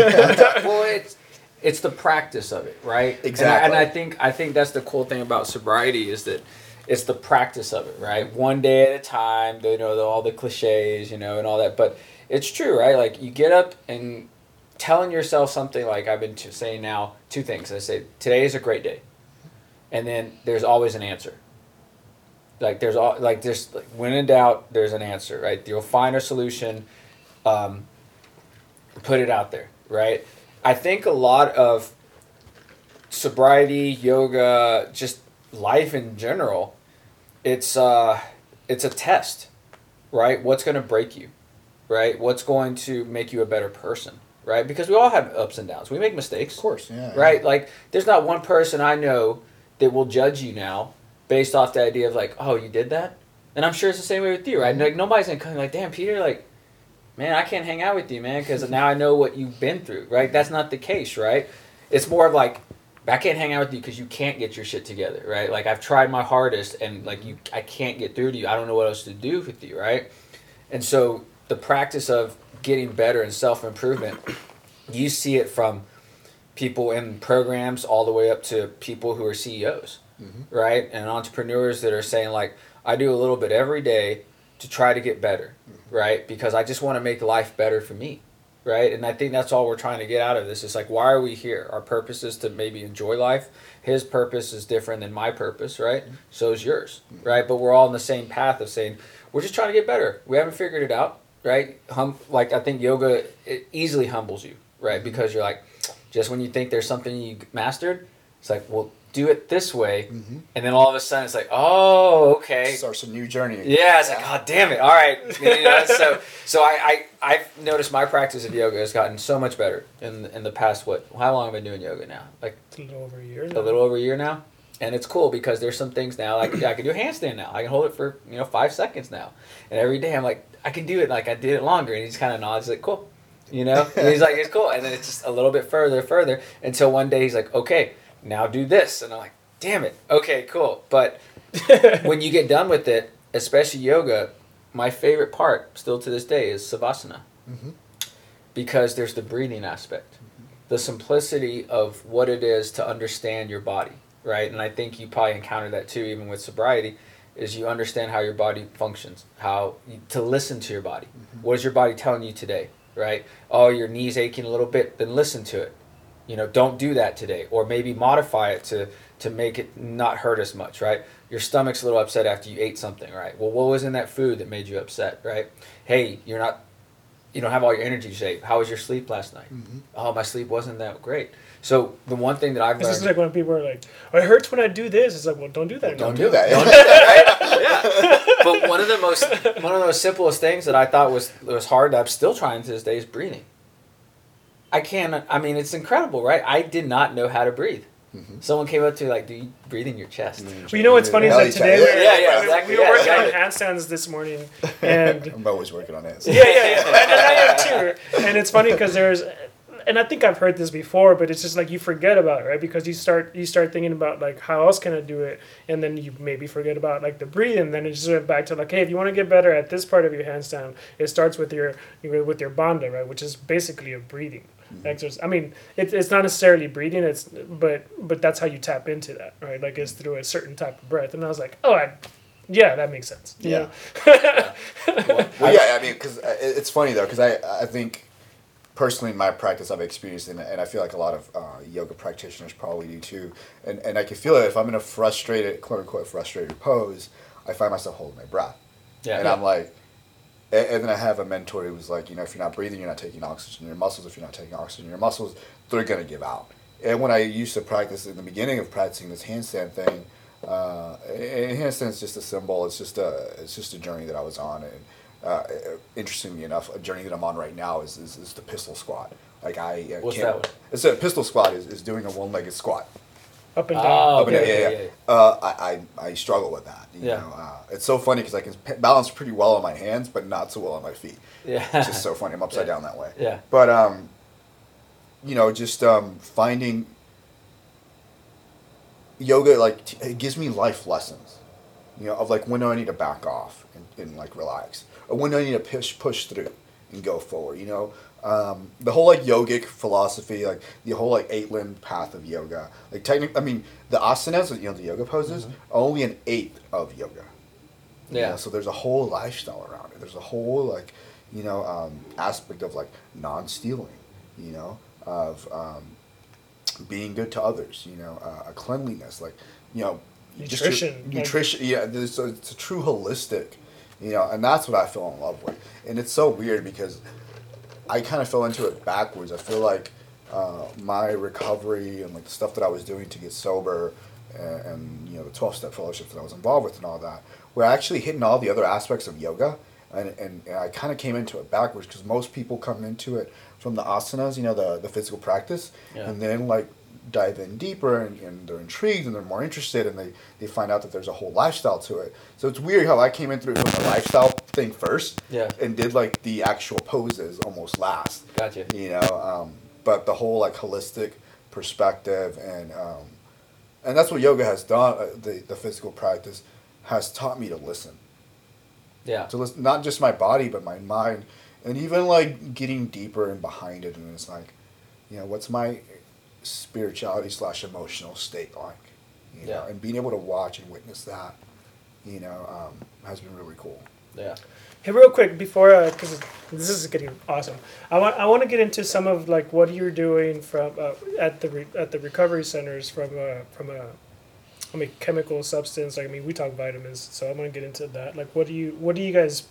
well, it's it's the practice of it, right? Exactly. And I, and I think I think that's the cool thing about sobriety is that it's the practice of it, right? One day at a time. You know, the, all the cliches, you know, and all that. But it's true, right? Like you get up and telling yourself something like I've been saying now. Two things. I say today is a great day, and then there's always an answer like there's all like just like, when in doubt there's an answer right? You'll find a solution um, put it out there right? I think a lot of sobriety yoga just life in general it's uh it's a test right? What's going to break you right? What's going to make you a better person right? Because we all have ups and downs. We make mistakes. Of course yeah right? Yeah. like there's not one person i know that will judge you now based off the idea of like, oh, you did that, and I'm sure it's the same way with you, right? Like nobody's gonna come like, damn, Peter, like, man, I can't hang out with you, man, because now I know what you've been through, right? That's not the case, right? It's more of like, I can't hang out with you because you can't get your shit together, right? Like I've tried my hardest, and like you, I can't get through to you. I don't know what else to do with you, right? And so the practice of getting better and self improvement, you see it from people in programs all the way up to people who are CEOs mm-hmm. right? And entrepreneurs that are saying like, I do a little bit every day to try to get better, mm-hmm. right? Because I just want to make life better for me, right? And I think that's all we're trying to get out of this. It's like, why are we here? Our purpose is to maybe enjoy life. His purpose is different than my purpose, right? Mm-hmm. So is yours, mm-hmm. right? But we're all in the same path of saying we're just trying to get better. We haven't figured it out, right? Hum- like I think yoga it easily humbles you, right? Mm-hmm. Because you're like, just when you think there's something you mastered, it's like, well, do it this way, mm-hmm. and then all of a sudden it's like, oh, okay, starts a new journey. Yeah, it's yeah. like, oh, damn it, all right. You know, (laughs) so, so I, I, I've noticed my practice of yoga has gotten so much better in in the past. What? How long have I been doing yoga now? Like a little over a year. Now. A little over a year now, and it's cool because there's some things now. Like I can do a handstand now. I can hold it for you know five seconds now, and every day I'm like, I can do it. Like I did it longer, and he just kind of nods like, cool. You know, (laughs) and he's like, it's cool, and then it's just a little bit further, further until one day he's like, okay, now do this. And I'm like, damn it. Okay, cool. But (laughs) when you get done with it, especially yoga, my favorite part still to this day is savasana. Mm-hmm. Because there's the breathing aspect, mm-hmm. the simplicity of what it is to understand your body, right? And I think you probably encounter that too, even with sobriety, is you understand how your body functions, how you, to listen to your body. Mm-hmm. What is your body telling you today, right? Oh, your knees aching a little bit, then listen to it you know don't do that today or maybe modify it to to make it not hurt as much right your stomach's a little upset after you ate something right well what was in that food that made you upset right hey you're not you don't have all your energy today how was your sleep last night mm-hmm. oh my sleep wasn't that great so the one thing that I've learned. This is like when people are like, oh, "It hurts when I do this." It's like, well, don't do that. Well, don't, do that. Don't (laughs) do that. Right? yeah. (laughs) But one of the most one of the most simplest things that I thought was was hard. That I'm still trying to this day is breathing. I can't. I mean, it's incredible, right? I did not know how to breathe. Mm-hmm. Someone came up to me like, "Do you breathe in your chest?" Mm-hmm. Well, you know what's funny is that today, yeah, yeah, yeah, exactly. we were working on (laughs) handstands this morning, (laughs) and I'm always working on handstands. Yeah, yeah, yeah, and, (laughs) and I am too. And it's funny because there's, and I think I've heard this before, but it's just like you forget about it, right? Because you start you start thinking about like how else can I do it, and then you maybe forget about like the breathing. And Then it just went back to like, hey, if you want to get better at this part of your handstand, it starts with your with your bandha, right, which is basically a breathing exercise. I mean, it, it's not necessarily breathing. It's but but that's how you tap into that, right? Like it's through a certain type of breath. And I was like, oh, I, yeah, that makes sense. Yeah. yeah. (laughs) well, (laughs) well, yeah. I mean, because uh, it's funny though, because I I think personally in my practice I've experienced and, and I feel like a lot of uh, yoga practitioners probably do too and, and I can feel it if I'm in a frustrated quote unquote frustrated pose I find myself holding my breath yeah and I'm like And, and, then I have a mentor who was like, you know, if you're not breathing, you're not taking oxygen. Your muscles, if you're not taking oxygen, your muscles, they're gonna give out. And when I used to practice in the beginning of practicing this handstand thing, uh, and handstand is just a symbol. It's just a it's just a journey that I was on, and uh, interestingly enough, a journey that I'm on right now is is, is the pistol squat. Like I, I What's can't. That it's a pistol squat is, is doing a one legged squat. Up and down. Oh, Up and down. Yeah, yeah. yeah. yeah. Uh, I, I, I struggle with that. You yeah. Know? Uh, it's so funny because I can balance pretty well on my hands, but not so well on my feet. Yeah. It's just so funny. I'm upside yeah. down that way. Yeah. But um, you know, just um, finding yoga like t- it gives me life lessons. You know, of like when do I need to back off and, and like relax, or when do I need to push push through and go forward. You know, um, the whole like yogic philosophy, like the whole like eight limb path of yoga. Like technically, I mean, the asanas, you know, the yoga poses, mm-hmm. are only an eighth of yoga. Yeah. Know? So there's a whole lifestyle around it. There's a whole like, you know, um, aspect of like non-stealing. You know, of um, being good to others. You know, uh, a cleanliness, like you know, nutrition. Your, nutrition. Yeah, there's a, it's a true holistic. You know, and that's what I fell in love with. And it's so weird because I kind of fell into it backwards. I feel like uh, my recovery and like the stuff that I was doing to get sober, and, and you know the twelve step fellowship that I was involved with and all that, were actually hitting all the other aspects of yoga, and and, and I kind of came into it backwards because most people come into it from the asanas, you know, the the physical practice, yeah. and then like dive in deeper and, and, they're intrigued and they're more interested and they, they find out that there's a whole lifestyle to it. So it's weird how I came in through the lifestyle thing first yeah. and did like the actual poses almost last. Gotcha. You know, um, but the whole like holistic perspective and um, and that's what yoga has done. Uh, the the physical practice has taught me to listen. Yeah. To listen, not just my body but my mind, and even like getting deeper and behind it. And it's like, you know, what's my spirituality slash emotional state like? You yeah. know, and being able to watch and witness that, you know, um, has been really cool. Yeah. Hey, real quick before, because uh, this is getting awesome, I want I want to get into some of like what you're doing from uh, at the re- at the recovery centers from a from a I mean chemical substance. Like I mean, we talk vitamins, so I'm gonna get into that. Like, what do you what do you guys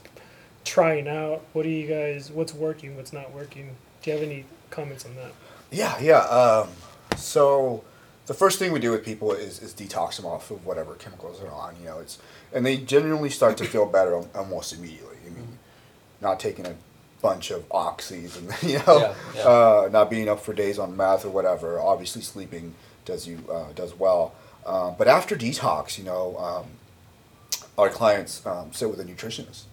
trying out? What do you guys what's working? What's not working? Do you have any comments on that? Yeah, yeah. Um, so the first thing we do with people is, is detox them off of whatever chemicals they're on. You know, it's and they generally start to feel better almost immediately. I mean, mm-hmm. not taking a bunch of oxys and (laughs) you know, yeah, yeah. Uh, not being up for days on meth or whatever. Obviously, sleeping does you uh, does well. Um, but after detox, you know, um, our clients um, sit with a nutritionist.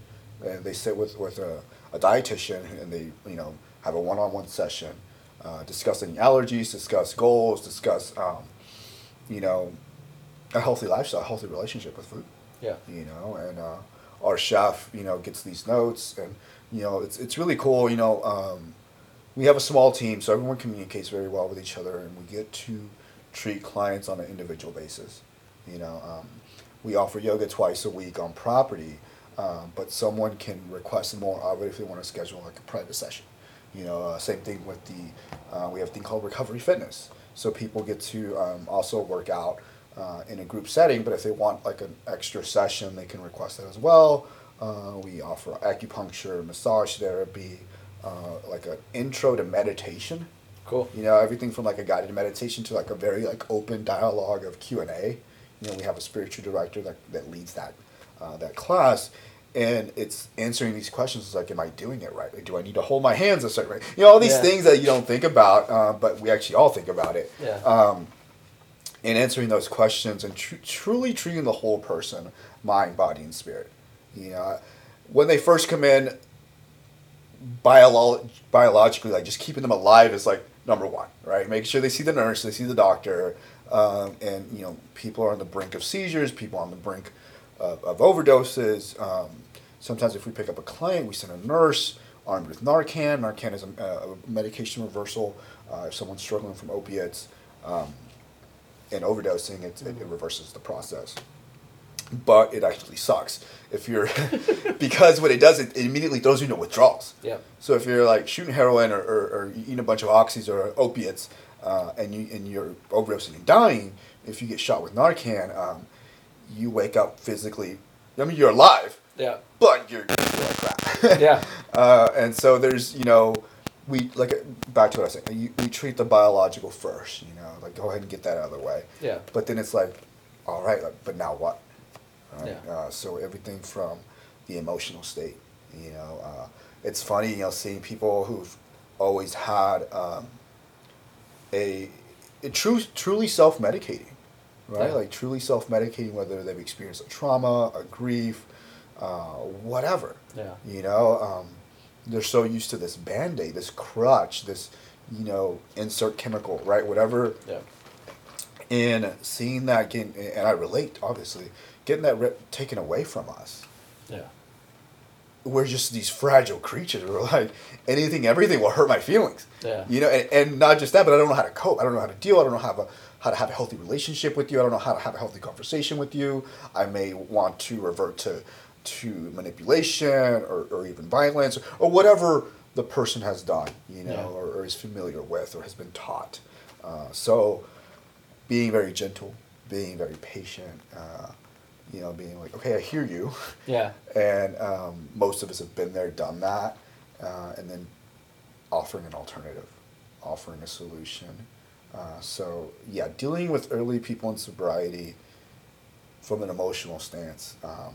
And they sit with with a, a dietitian and they you know have a one on one session uh, discuss any allergies, discuss goals, discuss, um, you know, a healthy lifestyle, a healthy relationship with food. Yeah. You know, and uh, our chef, you know, gets these notes, and you know, it's it's really cool. You know, um, we have a small team, so everyone communicates very well with each other, and we get to treat clients on an individual basis. You know, um, we offer yoga twice a week on property, um, but someone can request more of it if they want to schedule like a private session. You know, uh, same thing with the, uh, we have a thing called recovery fitness. So people get to um, also work out uh, in a group setting, but if they want like an extra session, they can request that as well. Uh, we offer acupuncture, massage therapy, uh, like an intro to meditation. Cool. You know, everything from like a guided meditation to like a very like open dialogue of Q and A. You know, we have a spiritual director that, that leads that uh, that class, and it's answering these questions is like am i doing it right like, do i need to hold my hands a certain way? You know all these yeah. things that you don't think about uh, but we actually all think about it. Yeah. um, and answering those questions and tr- truly treating the whole person mind body and spirit. You know when they first come in biolo- biologically like just keeping them alive is like number one right? Making sure they see the nurse they see the doctor um, and you know people are on the brink of seizures people on the brink of, of overdoses um, Sometimes if we pick up a client, we send a nurse armed with Narcan. Narcan is a, a medication reversal. Uh, if someone's struggling from opiates um, and overdosing, it, it, it reverses the process. But it actually sucks. If you're (laughs) (laughs) because what it does it, it, immediately throws you into withdrawals. Yeah. So if you're like shooting heroin or, or, or eating a bunch of oxys or opiates uh, and you and you're overdosing and dying if you get shot with narcan um, you wake up physically i mean you're alive Yeah. But you're like crap. (laughs) yeah. Uh, and so there's you know we like back to what I was saying. You, we treat the biological first, you know, like go ahead and get that out of the way. Yeah. But then it's like, all right, like, but now what? Right? Yeah. Uh, so everything from the emotional state, you know, uh, it's funny, you know, seeing people who've always had um, a, a true, truly self-medicating, right? Yeah. Like truly self-medicating, whether they've experienced a trauma, a grief, uh, whatever. Yeah. You know, um, they're so used to this band-aid, this crutch, this, you know, insert chemical, right? Whatever. Yeah. And seeing that getting, and I relate, obviously, getting that rip taken away from us. Yeah. We're just these fragile creatures. (laughs) We're like, anything, everything will hurt my feelings. Yeah. You know, and, and not just that, but I don't know how to cope. I don't know how to deal. I don't know how to, how to have a healthy relationship with you. I don't know how to have a healthy conversation with you. I may want to revert to to manipulation or, or even violence or whatever the person has done, you know, yeah. or, or, is familiar with or has been taught. Uh, so being very gentle, being very patient, uh, you know, being like, okay, I hear you. (laughs) Yeah. and um, most of us have been there, done that, uh, and then offering an alternative, offering a solution. Uh, so yeah, dealing with early people in sobriety from an emotional stance. Um,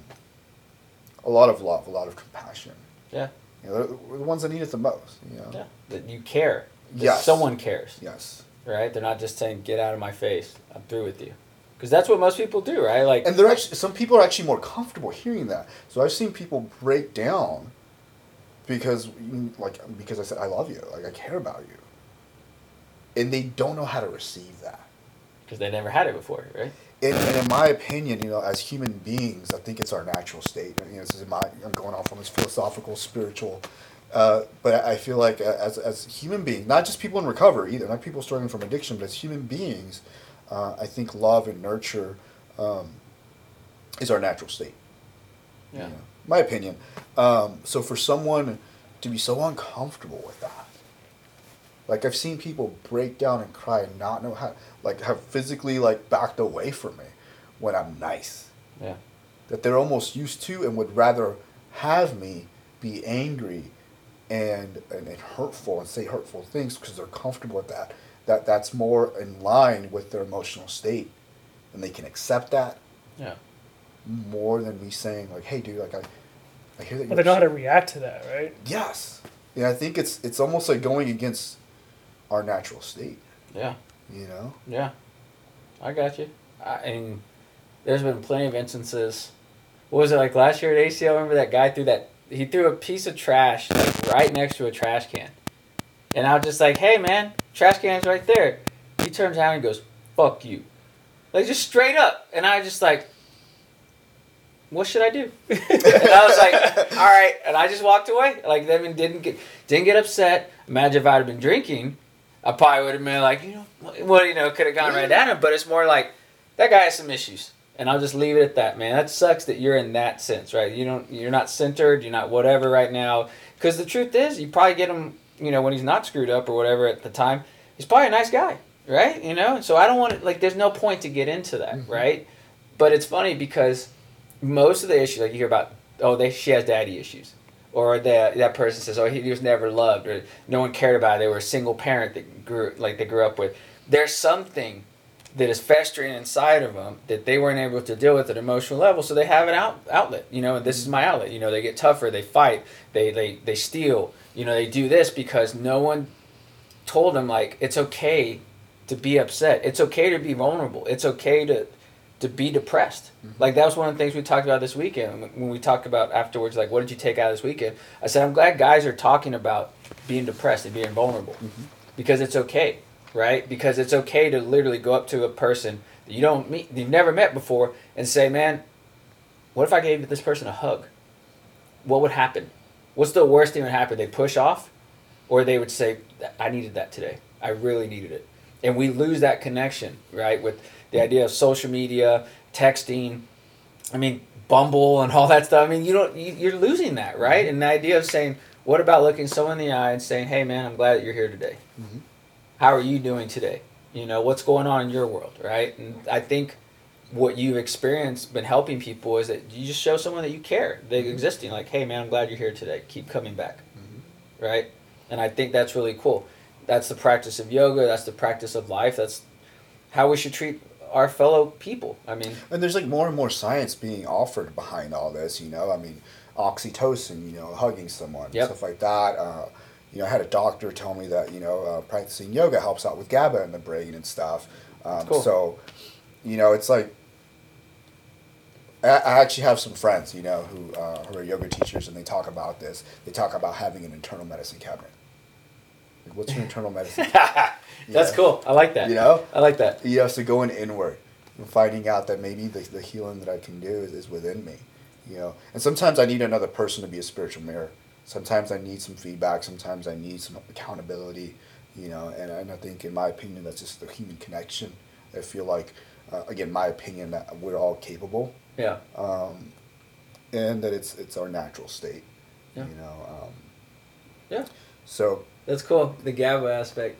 a lot of love, a lot of compassion. Yeah. You know, the ones that need it the most. You know. Yeah. That you care. That yes. Someone cares. Yes. Right. They're not just saying, "Get out of my face. I'm through with you." Because that's what most people do, right? Like. And they're actually some people are actually more comfortable hearing that. So I've seen people break down because like because I said I love you, like I care about you, and they don't know how to receive that. Because they never had it before, right? And, and, in my opinion, you know, as human beings, I think it's our natural state. You know, this is my I'm going off on this philosophical, spiritual, uh, but I feel like as as human beings, not just people in recovery either, not people struggling from addiction, but as human beings, uh, I think love and nurture um, is our natural state. Yeah. You know, my opinion. Um, so for someone to be so uncomfortable with that, like I've seen people break down and cry and not know how, like have physically like backed away from me when I'm nice. Yeah. That they're almost used to and would rather have me be angry and and, and hurtful and say hurtful things because they're comfortable with that. That that's more in line with their emotional state, and they can accept that. Yeah. More than me saying like, "Hey, dude, like I, I hear that." But they know how to react to that, right? Yes. Yeah, I think it's it's almost like going against our natural state. Yeah. You know. Yeah, I got you. I mean, there's been plenty of instances. What was it like last year at ACL? Remember that guy threw that? He threw a piece of trash like right next to a trash can, and I was just like, "Hey, man, trash can's right there." He turns around and goes, "Fuck you," like just straight up, and I just like, what should I do? (laughs) and I was like, all right, and I just walked away. Like, I mean, didn't get didn't get upset. Imagine if I'd have been drinking, I probably would have been like, you know, well, you know, could have gone right at him. But it's more like that guy has some issues, and I'll just leave it at that. Man, that sucks that you're in that sense, right? You don't, you're not centered, you're not whatever right now. Because the truth is, you probably get him, you know, when he's not screwed up or whatever at the time. He's probably a nice guy, right? You know, so I don't want to like. There's no point to get into that, mm-hmm. right? But it's funny because most of the issues, like you hear about, oh, they she has daddy issues or that that person says, "Oh, he, he was never loved," or no one cared about it. They were a single parent that grew like they grew up with. There's something that is festering inside of them that they weren't able to deal with at an emotional level, so they have an out, outlet. You know, and this is my outlet. You know, they get tougher, they fight, they they they steal. You know, they do this because no one told them like it's okay to be upset. It's okay to be vulnerable. It's okay to to be depressed. Mm-hmm. Like that was one of the things we talked about this weekend when we talked about afterwards. Like, what did you take out of this weekend? I said, I'm glad guys are talking about being depressed and being vulnerable mm-hmm. because it's okay, right? Because it's okay to literally go up to a person that you don't meet, you've never met before, and say, man, what if I gave this person a hug? What would happen? What's the worst thing that would happen? They push off, or they would say, I needed that today. I really needed it. And we lose that connection, right? With the idea of social media, texting, I mean, Bumble and all that stuff. I mean, you don't you're losing that, right? And the idea of saying, what about looking someone in the eye and saying, "Hey, man, I'm glad that you're here today. Mm-hmm. How are you doing today? You know, what's going on in your world, right?" And I think what you've experienced been helping people is that you just show someone that you care they're mm-hmm. existing like hey man i'm glad you're here today keep coming back mm-hmm. right and i think that's really cool that's the practice of yoga that's the practice of life that's how we should treat our fellow people i mean and there's like more and more science being offered behind all this you know i mean oxytocin you know hugging someone yep. stuff like that uh, you know i had a doctor tell me that you know uh, practicing yoga helps out with gaba in the brain and stuff um, cool. so you know it's like I actually have some friends, you know, who, uh, who are yoga teachers, and they talk about this. They talk about having an internal medicine cabinet. Like, what's your internal medicine? (laughs) That's cool. I like that. You know, I like that. You know, so going inward and finding out that maybe the, the healing that I can do is, is within me. You know, and sometimes I need another person to be a spiritual mirror. Sometimes I need some feedback. Sometimes I need some accountability. You know, and, and I think, in my opinion, that's just the human connection. I feel like, uh, again, my opinion that we're all capable yeah. Um, and that it's it's our natural state. Yeah. You know. Um, yeah. So. That's cool. The GABA aspect.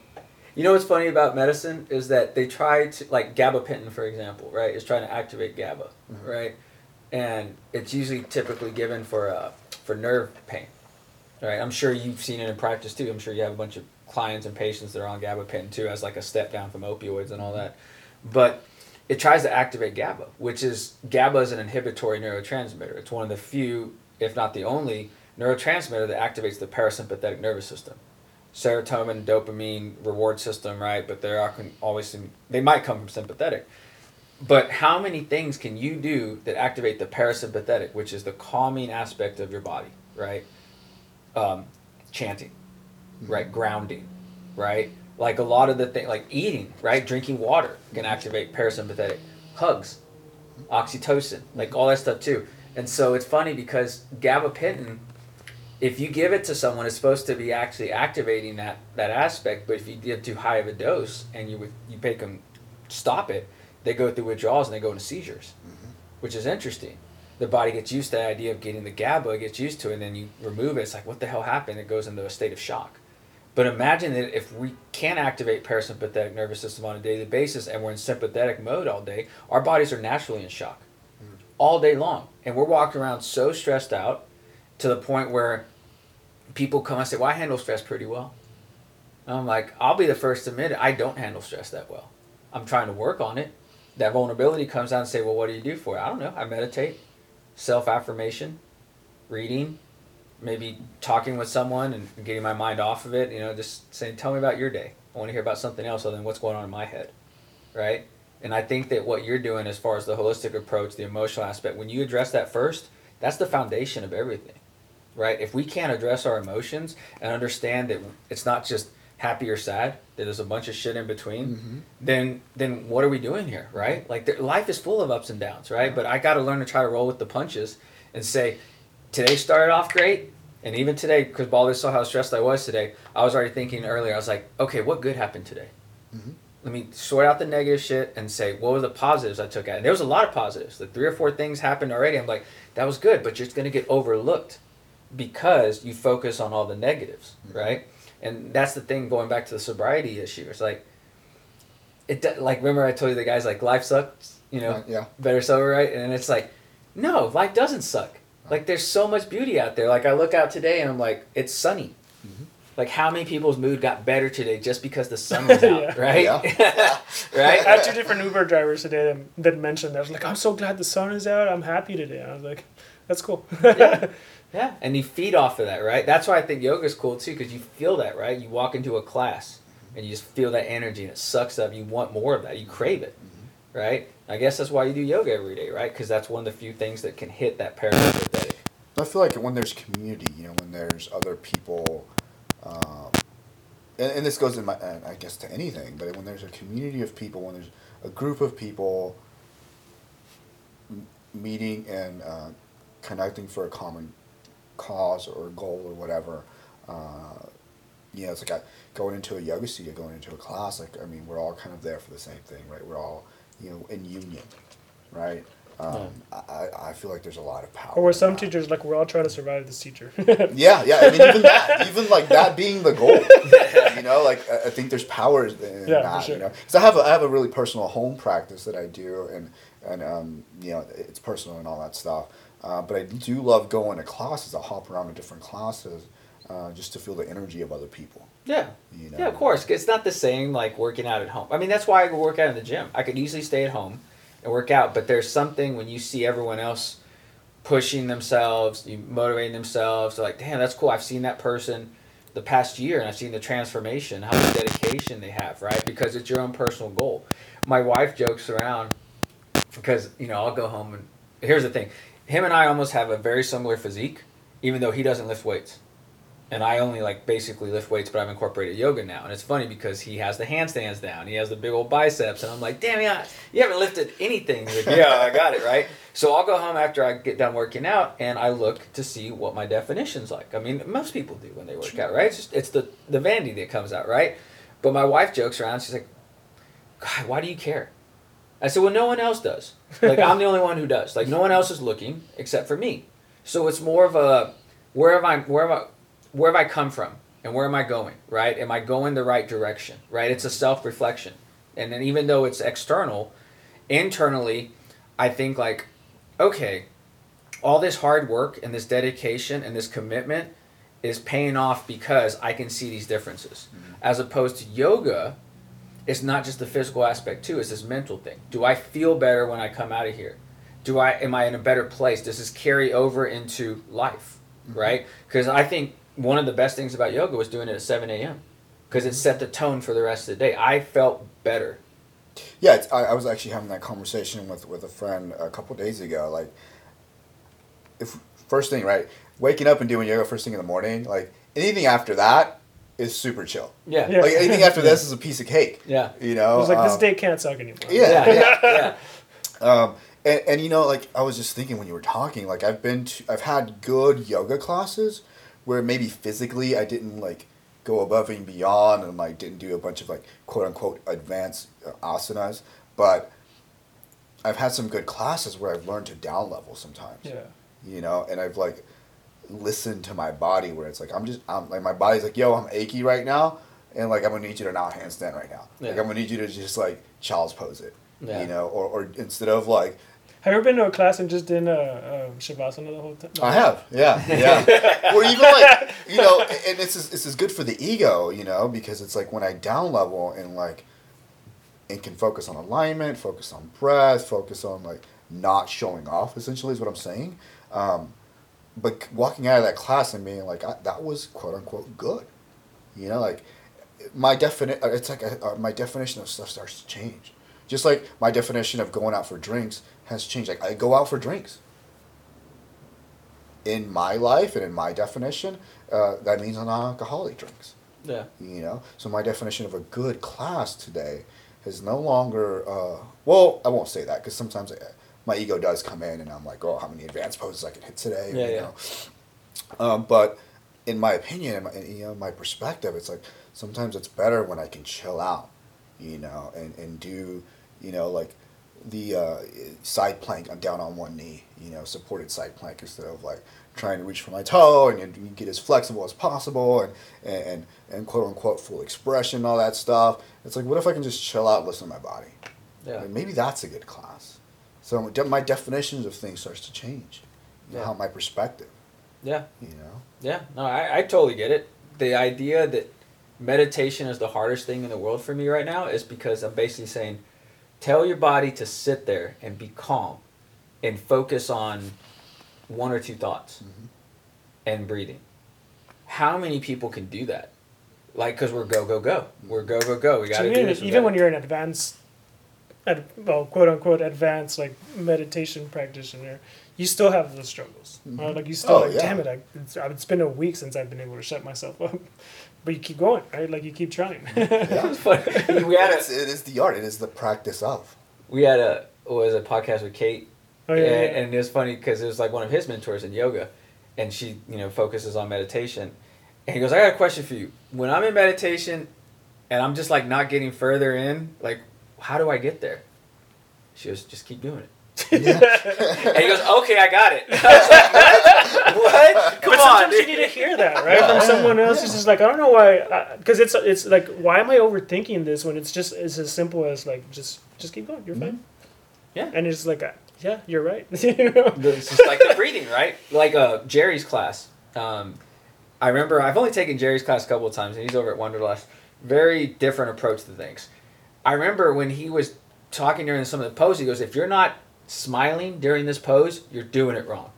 You know what's funny about medicine is that they try to like gabapentin, for example, right? Is trying to activate GABA, mm-hmm. right? And it's usually typically given for uh, for nerve pain, right? I'm sure you've seen it in practice too. I'm sure you have a bunch of clients and patients that are on gabapentin too, as like a step down from opioids and all that. But it tries to activate GABA, which is GABA is an inhibitory neurotransmitter. It's one of the few, if not the only, neurotransmitter that activates the parasympathetic nervous system. Serotonin, dopamine, reward system, right? But they are can always they might come from sympathetic. But how many things can you do that activate the parasympathetic, which is the calming aspect of your body, right? Um, chanting, right? Mm-hmm. Grounding, right? Like a lot of the thing, like eating, right? Drinking water can activate parasympathetic. Hugs, oxytocin, like all that stuff too. And so it's funny because gabapentin, if you give it to someone, it's supposed to be actually activating that that aspect. But if you give too high of a dose and you you make them stop it, they go through withdrawals and they go into seizures, mm-hmm. which is interesting. The body gets used to the idea of getting the GABA, gets used to it, and then you remove it. It's like, what the hell happened? It goes into a state of shock. But imagine that if we can activate parasympathetic nervous system on a daily basis and we're in sympathetic mode all day, our bodies are naturally in shock mm. all day long. And we're walking around so stressed out to the point where people come and say, Well, I handle stress pretty well. And I'm like, I'll be the first to admit it. I don't handle stress that well. I'm trying to work on it. That vulnerability comes out and say, Well, what do you do for it? I don't know. I meditate, self affirmation, reading, maybe talking with someone and getting my mind off of it, you know, just saying, tell me about your day. I want to hear about something else other than what's going on in my head. Right? And I think that what you're doing as far as the holistic approach, the emotional aspect, when you address that first, that's the foundation of everything. Right? If we can't address our emotions and understand that it's not just happy or sad, that there's a bunch of shit in between, mm-hmm. then then what are we doing here, right? Like the, life is full of ups and downs, right? But I got to learn to try to roll with the punches and say, today started off great. And even today, because Balder saw how stressed I was today, I was already thinking earlier, I was like, okay, what good happened today? Mm-hmm. Let me sort out the negative shit and say, what were the positives I took out? And there was a lot of positives. Like three or four things happened already. I'm like, that was good, but you're going to get overlooked because you focus on all the negatives, mm-hmm. right? And that's the thing going back to the sobriety issue. It's like, it like remember I told you the guys like life sucks, you know, uh, yeah, better sober, right? And it's like, no, life doesn't suck like there's so much beauty out there. Like I look out today and I'm like, it's sunny. Mm-hmm. Like how many people's mood got better today just because the sun (laughs) was out, yeah. right? Yeah. (laughs) (laughs) right. I had two different Uber drivers today that, that mentioned that. I was like, I'm so glad the sun is out. I'm happy today. I was like, that's cool. yeah. Yeah, and you feed off of that, right? That's why I think yoga is cool too, because you feel that, right? You walk into a class and you just feel that energy, and it sucks up. You want more of that. You crave it, mm-hmm. right? I guess that's why you do yoga every day, right? Because that's one of the few things that can hit that parasympathetic. I feel like when there's community, you know, when there's other people, um, and, and this goes in my, I guess to anything, but when there's a community of people, when there's a group of people meeting and uh, connecting for a common cause or goal or whatever, uh, you know, it's like a, going into a yoga studio, going into a class. Like, I mean, we're all kind of there for the same thing, right? We're all you know, in union, right? Um, I, I feel like there's a lot of power. Or were some teachers like we're all trying to survive this teacher? (laughs) yeah, yeah. I mean, even that, even like that being the goal. (laughs) you know, like I think there's power in yeah, that. Sure. You know, because I have a, I have a really personal home practice that I do, and and um, you know, it's personal and all that stuff. Uh, but I do love going to classes. I hop around to different classes uh, just to feel the energy of other people. Yeah. You know? Yeah, of course. It's not the same like working out at home. I mean, that's why I work out in the gym. I could easily stay at home and work out, but there's something when you see everyone else pushing themselves, you motivating themselves, like, damn, that's cool. I've seen that person the past year and I've seen the transformation, how much dedication they have, right? Because it's your own personal goal. My wife jokes around because, you know, I'll go home and here's the thing. Him and I almost have a very similar physique, even though he doesn't lift weights and I only like basically lift weights, but I've incorporated yoga now. And it's funny because he has the handstands down, he has the big old biceps, and I'm like, damn, yeah, you haven't lifted anything. Like, yeah, I got it right. So I'll go home after I get done working out, and I look to see what my definition's like. I mean, most people do when they work out, right? It's just it's the the vanity that comes out, right? But my wife jokes around. She's like, God, why do you care? I said, well, no one else does. Like I'm the only one who does. Like no one else is looking except for me. So it's more of a where am I? Where am I? where have I come from and where am I going, right? Am I going the right direction, right? It's a self reflection. And then even though it's external, internally, I think like, okay, all this hard work and this dedication and this commitment is paying off because I can see these differences. Mm-hmm. As opposed to yoga, it's not just the physical aspect too, it's this mental thing. Do I feel better when I come out of here? Do I am I in a better place? Does this carry over into life? Mm-hmm. Right? Because I think one of the best things about yoga was doing it at 7 a.m. because it set the tone for the rest of the day. I felt better. Yeah, I, I was actually having that conversation with, with a friend a couple days ago. Like, if first thing, right, waking up and doing yoga first thing in the morning, like anything after that is super chill. Yeah. yeah. Like anything after this is a piece of cake. Yeah. You know? It's like um, this day can't suck anymore. Yeah. Yeah. yeah. (laughs) yeah. Um, and, and you know, like I was just thinking when you were talking, like I've been to, I've had good yoga classes where maybe physically I didn't like go above and beyond and like didn't do a bunch of like quote unquote advanced uh, asanas, but I've had some good classes where I've learned to down level sometimes. Yeah. You know, and I've like listened to my body where it's like I'm just I'm like my body's like, yo, I'm achy right now and like I'm gonna need you to not handstand right now. Yeah. Like I'm gonna need you to just like child's pose it. Yeah. You know, or, or instead of like have you ever been to a class and just did uh, uh, shavasana the whole time? I have, yeah, yeah. (laughs) or even like you know, and it's this is good for the ego, you know, because it's like when I down level and like, and can focus on alignment, focus on breath, focus on like not showing off. Essentially, is what I'm saying. Um, but walking out of that class and being like, I, that was quote unquote good, you know, like my definition. It's like a, uh, my definition of stuff starts to change. Just like my definition of going out for drinks has changed. Like I go out for drinks. In my life and in my definition, uh, that means non-alcoholic drinks. Yeah. You know, so my definition of a good class today is no longer. Uh, well, I won't say that because sometimes I, my ego does come in, and I'm like, oh, how many advanced poses I can hit today? Yeah, you yeah. Know? Um, but in my opinion, in my, you know, my perspective, it's like sometimes it's better when I can chill out, you know, and, and do, you know, like the uh, side plank I'm down on one knee, you know, supported side plank instead of like trying to reach for my toe and you, get as flexible as possible and, and, and quote unquote full expression, all that stuff. It's like, what if I can just chill out, listen to my body? Yeah. Like maybe that's a good class. So my definitions of things starts to change. Yeah. How my perspective. Yeah. You know? Yeah. No, I, I totally get it. The idea that meditation is the hardest thing in the world for me right now is because I'm basically saying, Tell your body to sit there and be calm and focus on one or two thoughts mm-hmm. and breathing. How many people can do that? Like, because we're go, go, go. We're go, go, go. We got to do this. Even when you're in advanced, ad, well, quote unquote, advanced, like, meditation practitioner, you still have those struggles. Mm-hmm. Right? Like, you still, oh, like, yeah. damn it, I, it's, it's been a week since I've been able to shut myself up (laughs) but you keep going, right? Like you keep trying. (laughs) yeah. we had a, it is the art. It is the practice of. We had a was a podcast with Kate. Oh yeah, and, yeah. and it was funny because it was like one of his mentors in yoga, and she you know focuses on meditation, and he goes, "I got a question for you. When I'm in meditation, and I'm just like not getting further in, like how do I get there?" She goes, "Just keep doing it." (laughs) Yeah. and he goes, okay, I got it. (laughs) I what? (laughs) what? Come but on. Sometimes you need to hear that, right? From someone else who's just like, I don't know why, because it's it's like, why am I overthinking this when it's just it's as simple as like just just keep going, you're mm-hmm. fine. Yeah. And it's like, uh, yeah, you're right. it's just like the breathing, right? Like uh, Jerry's class. Um, I remember I've only taken Jerry's class a couple of times, and he's over at Wanderlust. Very different approach to things. I remember when he was talking during some of the poses, he goes, if you're not smiling during this pose, you're doing it wrong.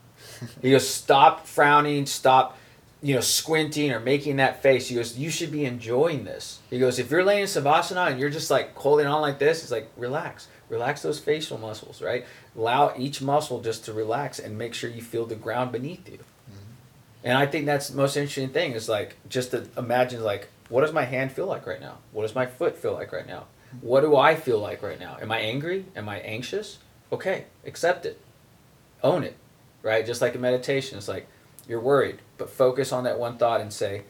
he goes, stop frowning, stop, you know, squinting or making that face. He goes, you should be enjoying this. He goes, if you're laying in savasana and you're just like holding on like this, it's like, relax. Relax those facial muscles, right? Allow each muscle just to relax and make sure you feel the ground beneath you. Mm-hmm. And I think that's the most interesting thing is like just to imagine like, what does my hand feel like right now? What does my foot feel like right now? What do I feel like right now? Am I angry? Am I anxious? Okay, accept it. Own it. Right? Just like a meditation. It's like you're worried, but focus on that one thought and say,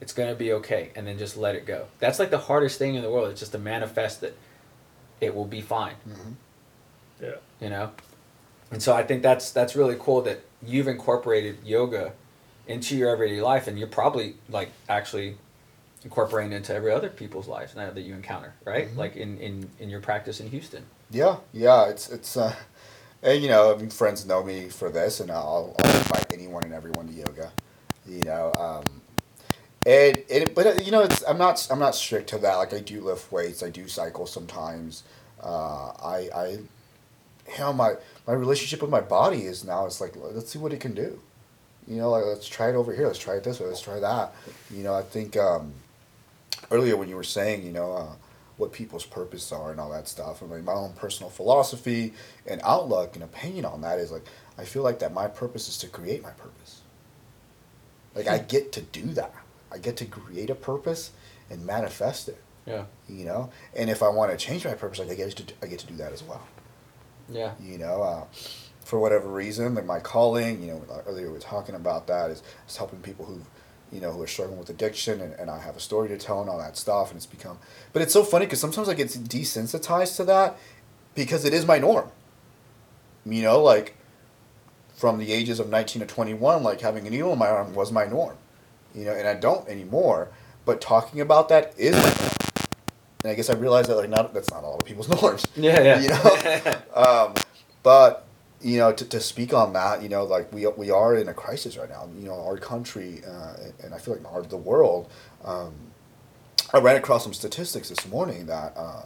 it's going to be okay. And then just let it go. That's like the hardest thing in the world. It's just to manifest that it will be fine. Mm-hmm. Yeah. You know? And so I think that's that's really cool that you've incorporated yoga into your everyday life and you're probably like actually incorporating into every other people's lives now that you encounter, right? Mm-hmm. Like in, in, in your practice in Houston. Yeah, yeah, it's it's uh, and you know, I mean, friends know me for this, and I'll, I'll invite anyone and everyone to yoga. You know, um, and, and but uh, you know, it's I'm not I'm not strict to that. Like I do lift weights, I do cycle sometimes. Uh, I I, hell, my my relationship with my body is now. It's like let's see what it can do. You know, like let's try it over here. Let's try it this way. Let's try that. You know, I think. Um, earlier when you were saying, you know, uh, what people's purpose are and all that stuff. I mean, my own personal philosophy and outlook and opinion on that is like, I feel like that my purpose is to create my purpose. Like I hmm. get to do that. I get to create a purpose and manifest it. Yeah. You know, and if I want to change my purpose, like I get to I get to do that as well. Yeah. You know, uh, for whatever reason, like my calling, you know, earlier we were talking about that is, is helping people who've you know, who are struggling with addiction, and, and I have a story to tell and all that stuff, and it's become. But it's so funny because sometimes I get desensitized to that because it is my norm. You know, like from the ages of 19 to 21, like having a needle in my arm was my norm. You know, and I don't anymore. But talking about that is my norm. And I guess I realized that like not that's not all of people's (laughs) norms. Yeah, yeah. You know, (laughs) um, but you know, to, to speak on that, you know, like we, we are in a crisis right now. You know, our country, uh, and I feel like our, the world. Um, I ran across some statistics this morning that uh,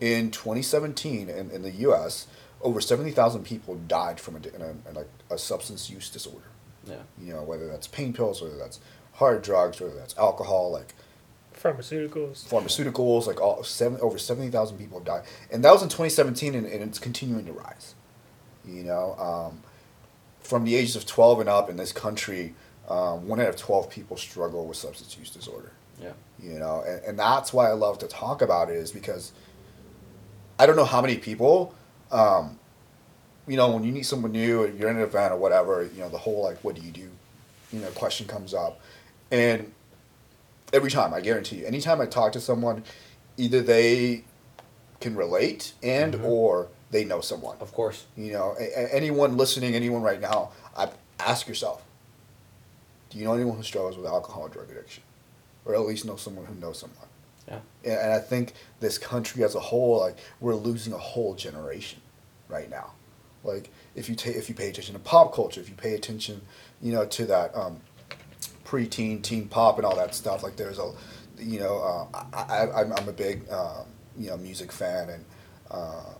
in 2017 in, in the U.S., over 70,000 people died from a, in a, in like a substance use disorder. Yeah. You know, whether that's pain pills, whether that's hard drugs, whether that's alcohol, like pharmaceuticals. Pharmaceuticals, like all seven over 70,000 people have died. And that was in 2017, and, and it's continuing to rise. You know, um, from the ages of 12 and up in this country, um, one out of 12 people struggle with substance use disorder. Yeah. You know, and, and that's why I love to talk about it is because I don't know how many people, um, you know, when you meet someone new, you're in an event or whatever, you know, the whole like, what do you do, you know, question comes up. And every time, I guarantee you, anytime I talk to someone, either they can relate and mm-hmm. or they know someone. Of course. You know, a- anyone listening, anyone right now, I ask yourself, do you know anyone who struggles with alcohol or drug addiction, or at least know someone who knows someone? Yeah. And, and I think this country as a whole, like we're losing a whole generation right now. Like if you take if you pay attention to pop culture, if you pay attention, you know, to that um, preteen, teen pop, and all that stuff. Like there's a, you know, uh, I, I I'm a big um, you know music fan and. Uh,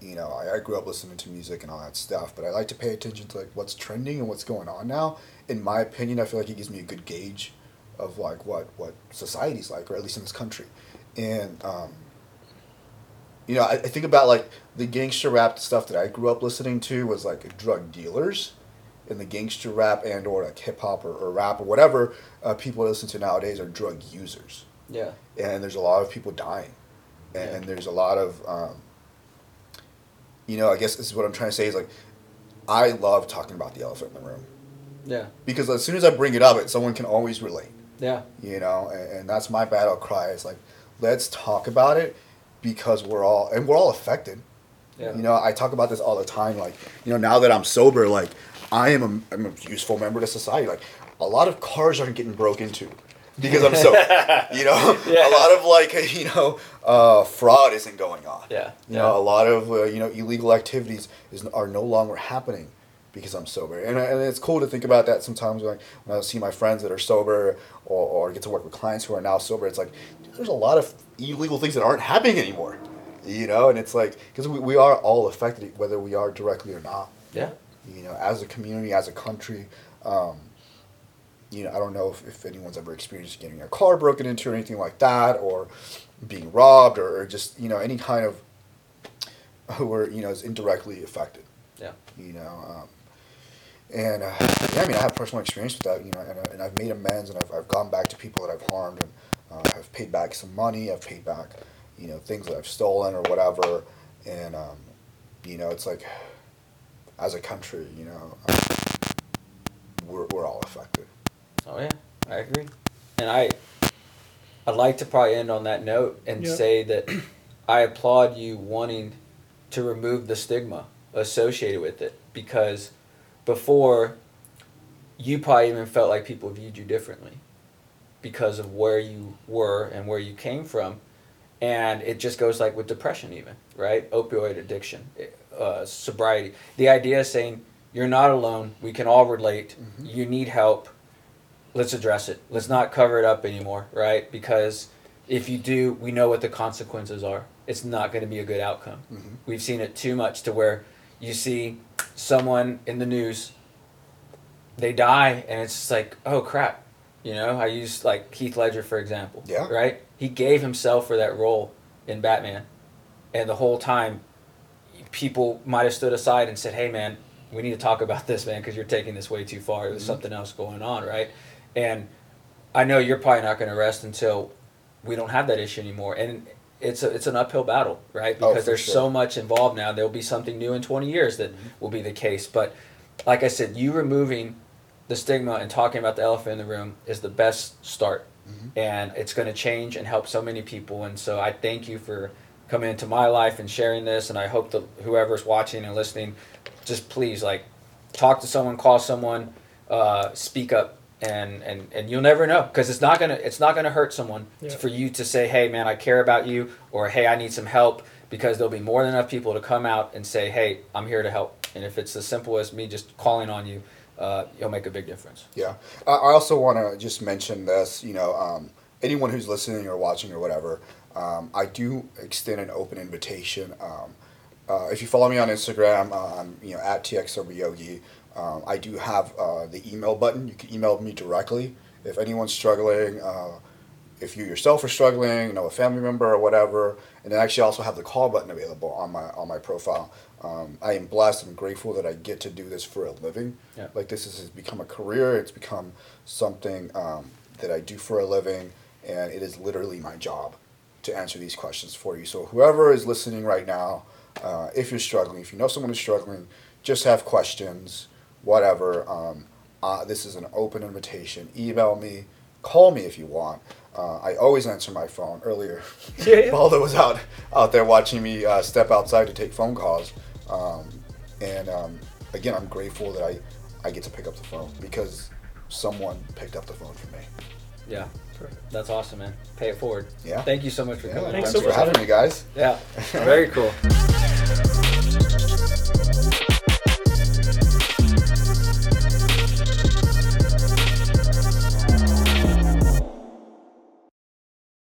you know, I, I grew up listening to music and all that stuff, but I like to pay attention to like what's trending and what's going on now. In my opinion, I feel like it gives me a good gauge of like what what society's like, or at least in this country. And um, you know, I, I think about like the gangster rap stuff that I grew up listening to was like drug dealers, and the gangster rap and or like hip hop or, or rap or whatever uh, people listen to nowadays are drug users. Yeah. And there's a lot of people dying, and, yeah. and there's a lot of um, you know, I guess this is what I'm trying to say is like, I love talking about the elephant in the room. Yeah. Because as soon as I bring it up, it someone can always relate. Yeah. You know, and, and that's my battle cry. Is like, let's talk about it because we're all and we're all affected. Yeah. You know, I talk about this all the time. Like, you know, now that I'm sober, like, I am a, I'm a useful member to society. Like, a lot of cars aren't getting broke into because I'm so, (laughs) you know, yeah. a lot of like, (laughs) you know, uh, fraud isn't going on. Yeah. You yeah. know, a lot of, uh, you know, illegal activities is, are no longer happening because I'm sober. And, and it's cool to think about that sometimes when I, when I see my friends that are sober or, or get to work with clients who are now sober. It's like, there's a lot of illegal things that aren't happening anymore. You know, and it's like, because we, we are all affected, whether we are directly or not. Yeah. You know, as a community, as a country. Um, you know, I don't know if, if anyone's ever experienced getting a car broken into or anything like that, or being robbed, or, or just you know any kind of (laughs) who are you know is indirectly affected. Yeah. You know, um, and uh, yeah, I mean, I have personal experience with that. You know, and, uh, and I've made amends, and I've, I've gone back to people that I've harmed, and uh, I've paid back some money. I've paid back, you know, things that I've stolen or whatever, and um, you know, it's like as a country, you know, um, we're we're all affected. Oh yeah, I agree, and I I'd like to probably end on that note and yep. say that I applaud you wanting to remove the stigma associated with it because before you probably even felt like people viewed you differently because of where you were and where you came from. And it just goes like with depression even right? Opioid addiction uh, sobriety. The idea is saying you're not alone. We can all relate. Mm-hmm. you need help let's address it. Let's not cover it up anymore, right? Because if you do, we know what the consequences are. It's not going to be a good outcome. Mm-hmm. We've seen it too much to where you see someone in the news, they die, and it's just like, oh crap. You know, I use like Heath Ledger for example. Yeah. Right? He gave himself for that role in Batman, and the whole time, people might have stood aside and said, "Hey, man, we need to talk about this, man, because you're taking this way too far. There's mm-hmm. something else going on, right?" And I know you're probably not going to rest until we don't have that issue anymore. And it's a, it's an uphill battle, right? Oh, because oh, there's sure. so much involved now. There'll be something new in 20 years that mm-hmm. will be the case. But like I said, you removing the stigma and talking about the elephant in the room is the best start. Mm-hmm. And it's going to change and help so many people. And so I thank you for coming into my life and sharing this. And I hope that whoever's watching and listening, just please like talk to someone, call someone, uh, speak up and and and you'll never know because it's not gonna it's not gonna hurt someone yeah. for you to say hey man i care about you or hey i need some help because there'll be more than enough people to come out and say hey i'm here to help. And if it's as simple as me just calling on you uh, you'll make a big difference. Yeah. I also want to just mention this you know um, anyone who's listening or watching or whatever um, i do extend an open invitation um, uh, if you follow me on instagram uh, i'm you know at txsoberyogi um, I do have uh, the email button. You can email me directly if anyone's struggling. Uh, if you yourself are struggling, you know, a family member or whatever, and then I actually also have the call button available on my on my profile. Um, I am blessed and grateful that I get to do this for a living. Yeah. Like this has become a career. It's become something um, that I do for a living, and it is literally my job to answer these questions for you. So whoever is listening right now, uh, if you're struggling, if you know someone is struggling, just have questions whatever. Um, uh, this is an open invitation. Email me, call me if you want. Uh, I always answer my phone. Earlier, (laughs) yeah, yeah. (laughs) Baldo was out out there watching me uh, step outside to take phone calls, um, and um, again, I'm grateful that I I get to pick up the phone because someone picked up the phone for me. Yeah, that's awesome, man. Pay it forward. Yeah. Thank you so much for yeah, coming. Thanks, Thanks so for having me, guys. Yeah, very cool. (laughs)